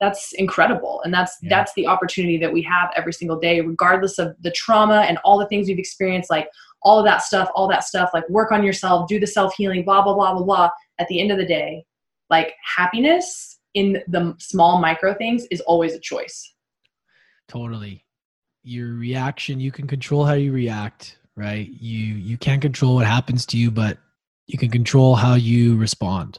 that's incredible and that's yeah. that's the opportunity that we have every single day regardless of the trauma and all the things we've experienced like all of that stuff all that stuff like work on yourself do the self healing blah blah blah blah blah at the end of the day like happiness in the small micro things is always a choice Totally. Your reaction, you can control how you react, right? You you can't control what happens to you, but you can control how you respond.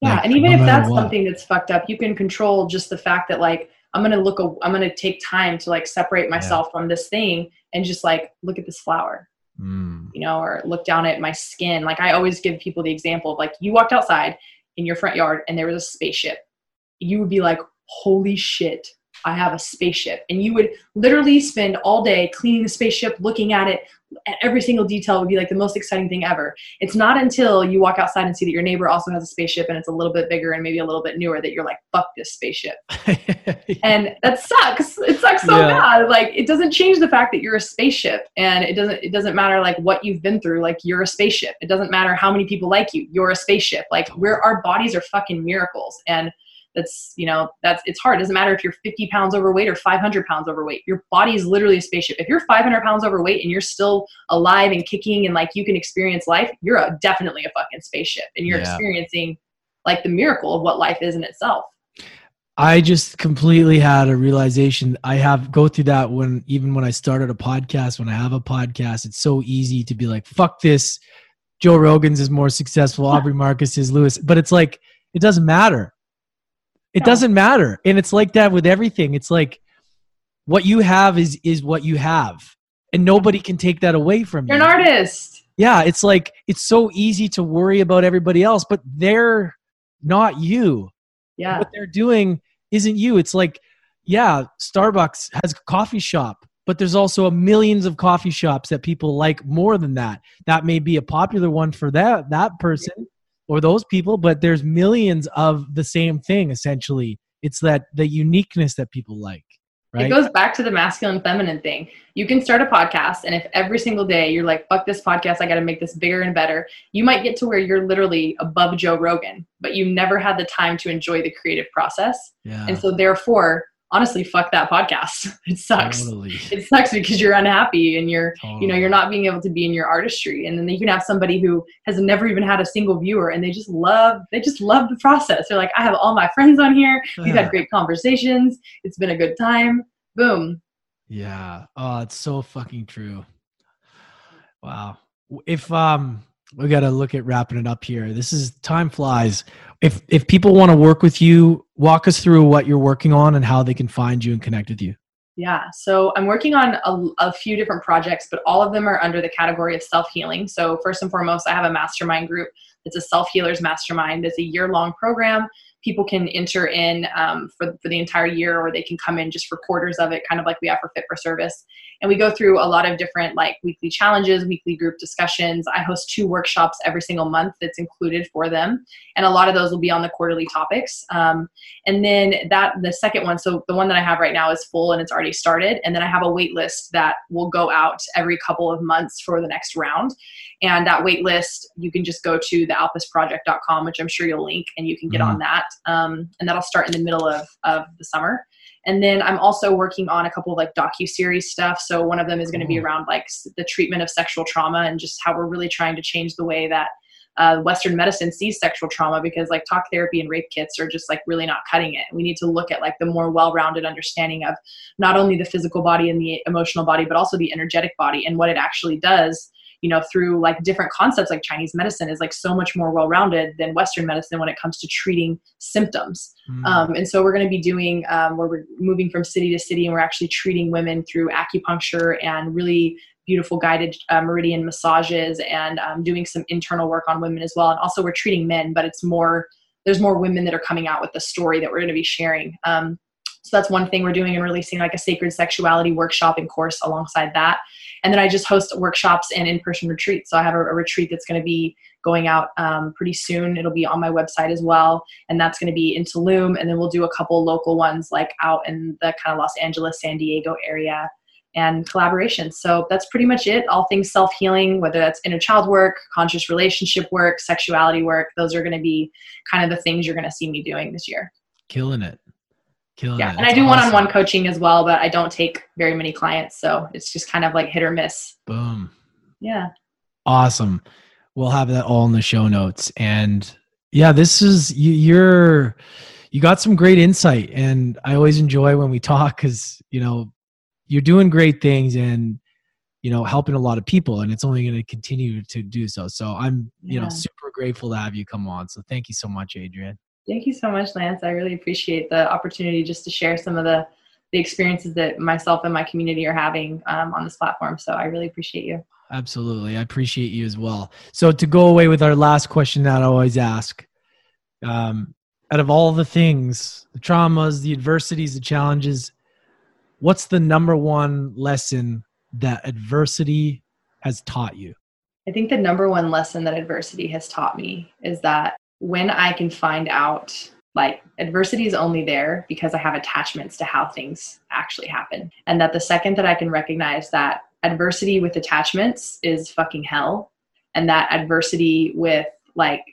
Yeah, Like, and even no if that's what. something that's fucked up, you can control just the fact that like I'm gonna look. A, I'm gonna take time to like separate myself from this thing and just like look at this flower, Mm, you know, or look down at my skin. Like I always give people the example of like you walked outside in your front yard and there was a spaceship. You would be like, "Holy shit, I have a spaceship!" And you would literally spend all day cleaning the spaceship, looking at it. And every single detail would be like the most exciting thing ever. It's not until you walk outside and see that your neighbor also has a spaceship and it's a little bit bigger and maybe a little bit newer that you're like, fuck this spaceship. <laughs> And that sucks. It sucks so Yeah. bad. Like it doesn't change the fact that you're a spaceship and it doesn't it doesn't matter like what you've been through. Like you're a spaceship. It doesn't matter how many people like you. You're a spaceship. Like we're our bodies are fucking miracles. And that's you know that's it's hard. It doesn't matter if you're 50 pounds overweight or 500 pounds overweight. Your body is literally a spaceship. If you're 500 pounds overweight and you're still alive and kicking and like you can experience life, you're a, definitely a fucking spaceship and you're Yeah. experiencing like the miracle of what life is in itself. I just completely had a realization. I have go through that when even when I started a podcast, when I have a podcast, it's so easy to be like, fuck this. Joe Rogan's is more successful, <laughs> Aubrey Marcus is Lewis. But it's like, it doesn't matter. It No. doesn't matter. And it's like that with everything. It's like what you have is is what you have. And nobody can take that away from You're you. an artist. yeah, it's like it's so easy to worry about everybody else, but they're not you Yeah. what they're doing isn't you. It's like, yeah, Starbucks has a coffee shop, but there's also a millions of coffee shops that people like more than that. That may be a popular one for that that person or those people, but there's millions of the same thing essentially. It's that the uniqueness that people like, right? It goes back to the masculine feminine thing. You can start a podcast, and if every single day you're like, fuck this podcast, I got to make this bigger and better, you might get to where you're literally above Joe Rogan, but you never had the time to enjoy the creative process. yeah, And so, therefore, honestly, fuck that podcast. <laughs> It sucks. totally. It sucks because you're unhappy and you're, you know, you're not being able to be in your artistry. And then you can have somebody who has never even had a single viewer and they just love, they just love the process. They're like, I have all my friends on here. We've had great conversations. It's been a good time. Boom. Yeah. Oh, it's so fucking true. Wow. If um we got to look at wrapping it up here. This is time flies. If if people want to work with you, walk us through what you're working on and how they can find you and connect with you. Yeah, so I'm working on a, a few different projects, but all of them are under the category of self healing. So, first and foremost, I have a mastermind group. It's a self healers mastermind. It's a year long program. People can enter in um, for, for the entire year, or they can come in just for quarters of it, kind of like we for Fit for Service. And we go through a lot of different like weekly challenges, weekly group discussions. I host two workshops every single month that's included for them, and a lot of those will be on the quarterly topics. Um, and then that the second one, so the one that I have right now is full and it's already started. And then I have a wait list that will go out every couple of months for the next round. And that wait list, you can just go to thealpusproject.com, which I'm sure you'll link, and you can get on that. Um, and that'll start in the middle of, of the summer. And then I'm also working on a couple of like docu series stuff. So one of them is going to be around like the treatment of sexual trauma and just how we're really trying to change the way that uh, Western medicine sees sexual trauma because like talk therapy and rape kits are just like really not cutting it. We need to look at like the more well-rounded understanding of not only the physical body and the emotional body, but also the energetic body and what it actually does. You know, through like different concepts like Chinese medicine is like so much more well-rounded than Western medicine when it comes to treating symptoms. Mm. Um, and so we're going to be doing um, where we're moving from city to city and we're actually treating women through acupuncture and really beautiful guided uh, meridian massages and um, doing some internal work on women as well. And also we're treating men, but it's more, there's more women that are coming out with the story that we're going to be sharing. Um, so that's one thing we're doing and releasing like a sacred sexuality workshop and course alongside that. And then I just host workshops and in-person retreats. So I have a, a retreat that's going to be going out um, pretty soon. It'll be on my website as well and that's going to be in Tulum. And then we'll do a couple local ones like out in the kind of Los Angeles, San Diego area and collaborations. So that's pretty much it. All things self healing, whether that's inner child work, conscious relationship work, sexuality work, those are going to be kind of the things you're going to see me doing this year. Killing it. Killing Yeah. it. And I do one on one coaching as well, but I don't take very many clients. So it's just kind of like hit or miss. Boom. Yeah. Awesome. We'll have that all in the show notes. And yeah, this is you, you're you got some great insight, and I always enjoy when we talk because you know you're doing great things, and you know, helping a lot of people and it's only going to continue to do so. So I'm, you Yeah. know, super grateful to have you come on. So thank you so much, Adrian. Thank you so much, Lance. I really appreciate the opportunity just to share some of the the experiences that myself and my community are having um, on this platform. So I really appreciate you. Absolutely. I appreciate you as well. So to go away with our last question that I always ask, um, out of all the things, the traumas, the adversities, the challenges, what's the number one lesson that adversity has taught you? I think the number one lesson that adversity has taught me is that when I can find out, like, adversity is only there because I have attachments to how things actually happen. And that the second that I can recognize that adversity with attachments is fucking hell, and that adversity with, like,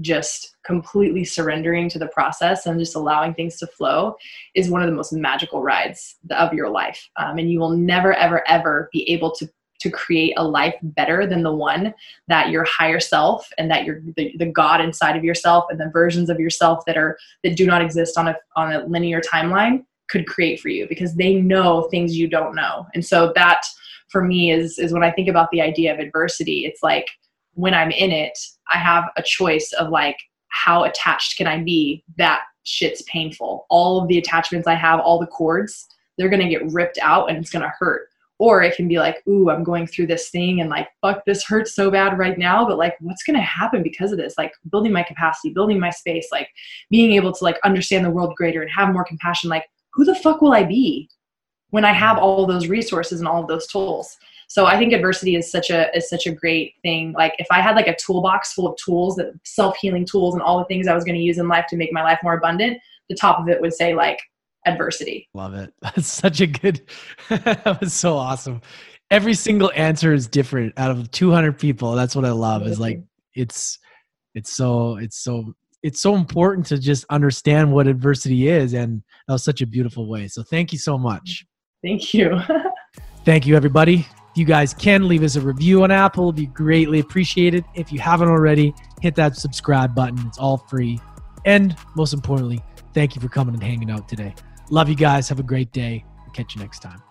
just completely surrendering to the process and just allowing things to flow is one of the most magical rides of your life. Um, and you will never, ever, ever be able to to create a life better than the one that your higher self and that your the, the god inside of yourself and the versions of yourself that are that do not exist on a on a linear timeline could create for you because they know things you don't know. And so that for me is is when i think about the idea of adversity it's like when i'm in it i have a choice of like how attached can i be? That shit's painful. All of the attachments i have all the cords they're going to get ripped out and it's going to hurt or it can be like ooh i'm going through this thing and like fuck this hurts so bad right now but like what's going to happen because of this? Like building my capacity building my space like being able to like understand the world greater and have more compassion like who the fuck will i be when i have all those resources and all of those tools? So i think adversity is such a is such a great thing. Like if i had like a toolbox full of tools that self-healing tools and all the things i was going to use in life to make my life more abundant the top of it would say like adversity Love it. <laughs> That's such a good, <laughs> that was so awesome. Every single answer is different out of 200 people. That's what I love is like, it's, it's so, it's so, it's so important to just understand what adversity is. And that was such a beautiful way. So thank you so much. thank you <laughs> Thank you, everybody. If you guys can leave us a review on Apple, it'd be greatly appreciated. If you haven't already, hit that subscribe button. It's all free. And most importantly, thank you for coming and hanging out today. Love you guys. Have a great day. Catch you next time.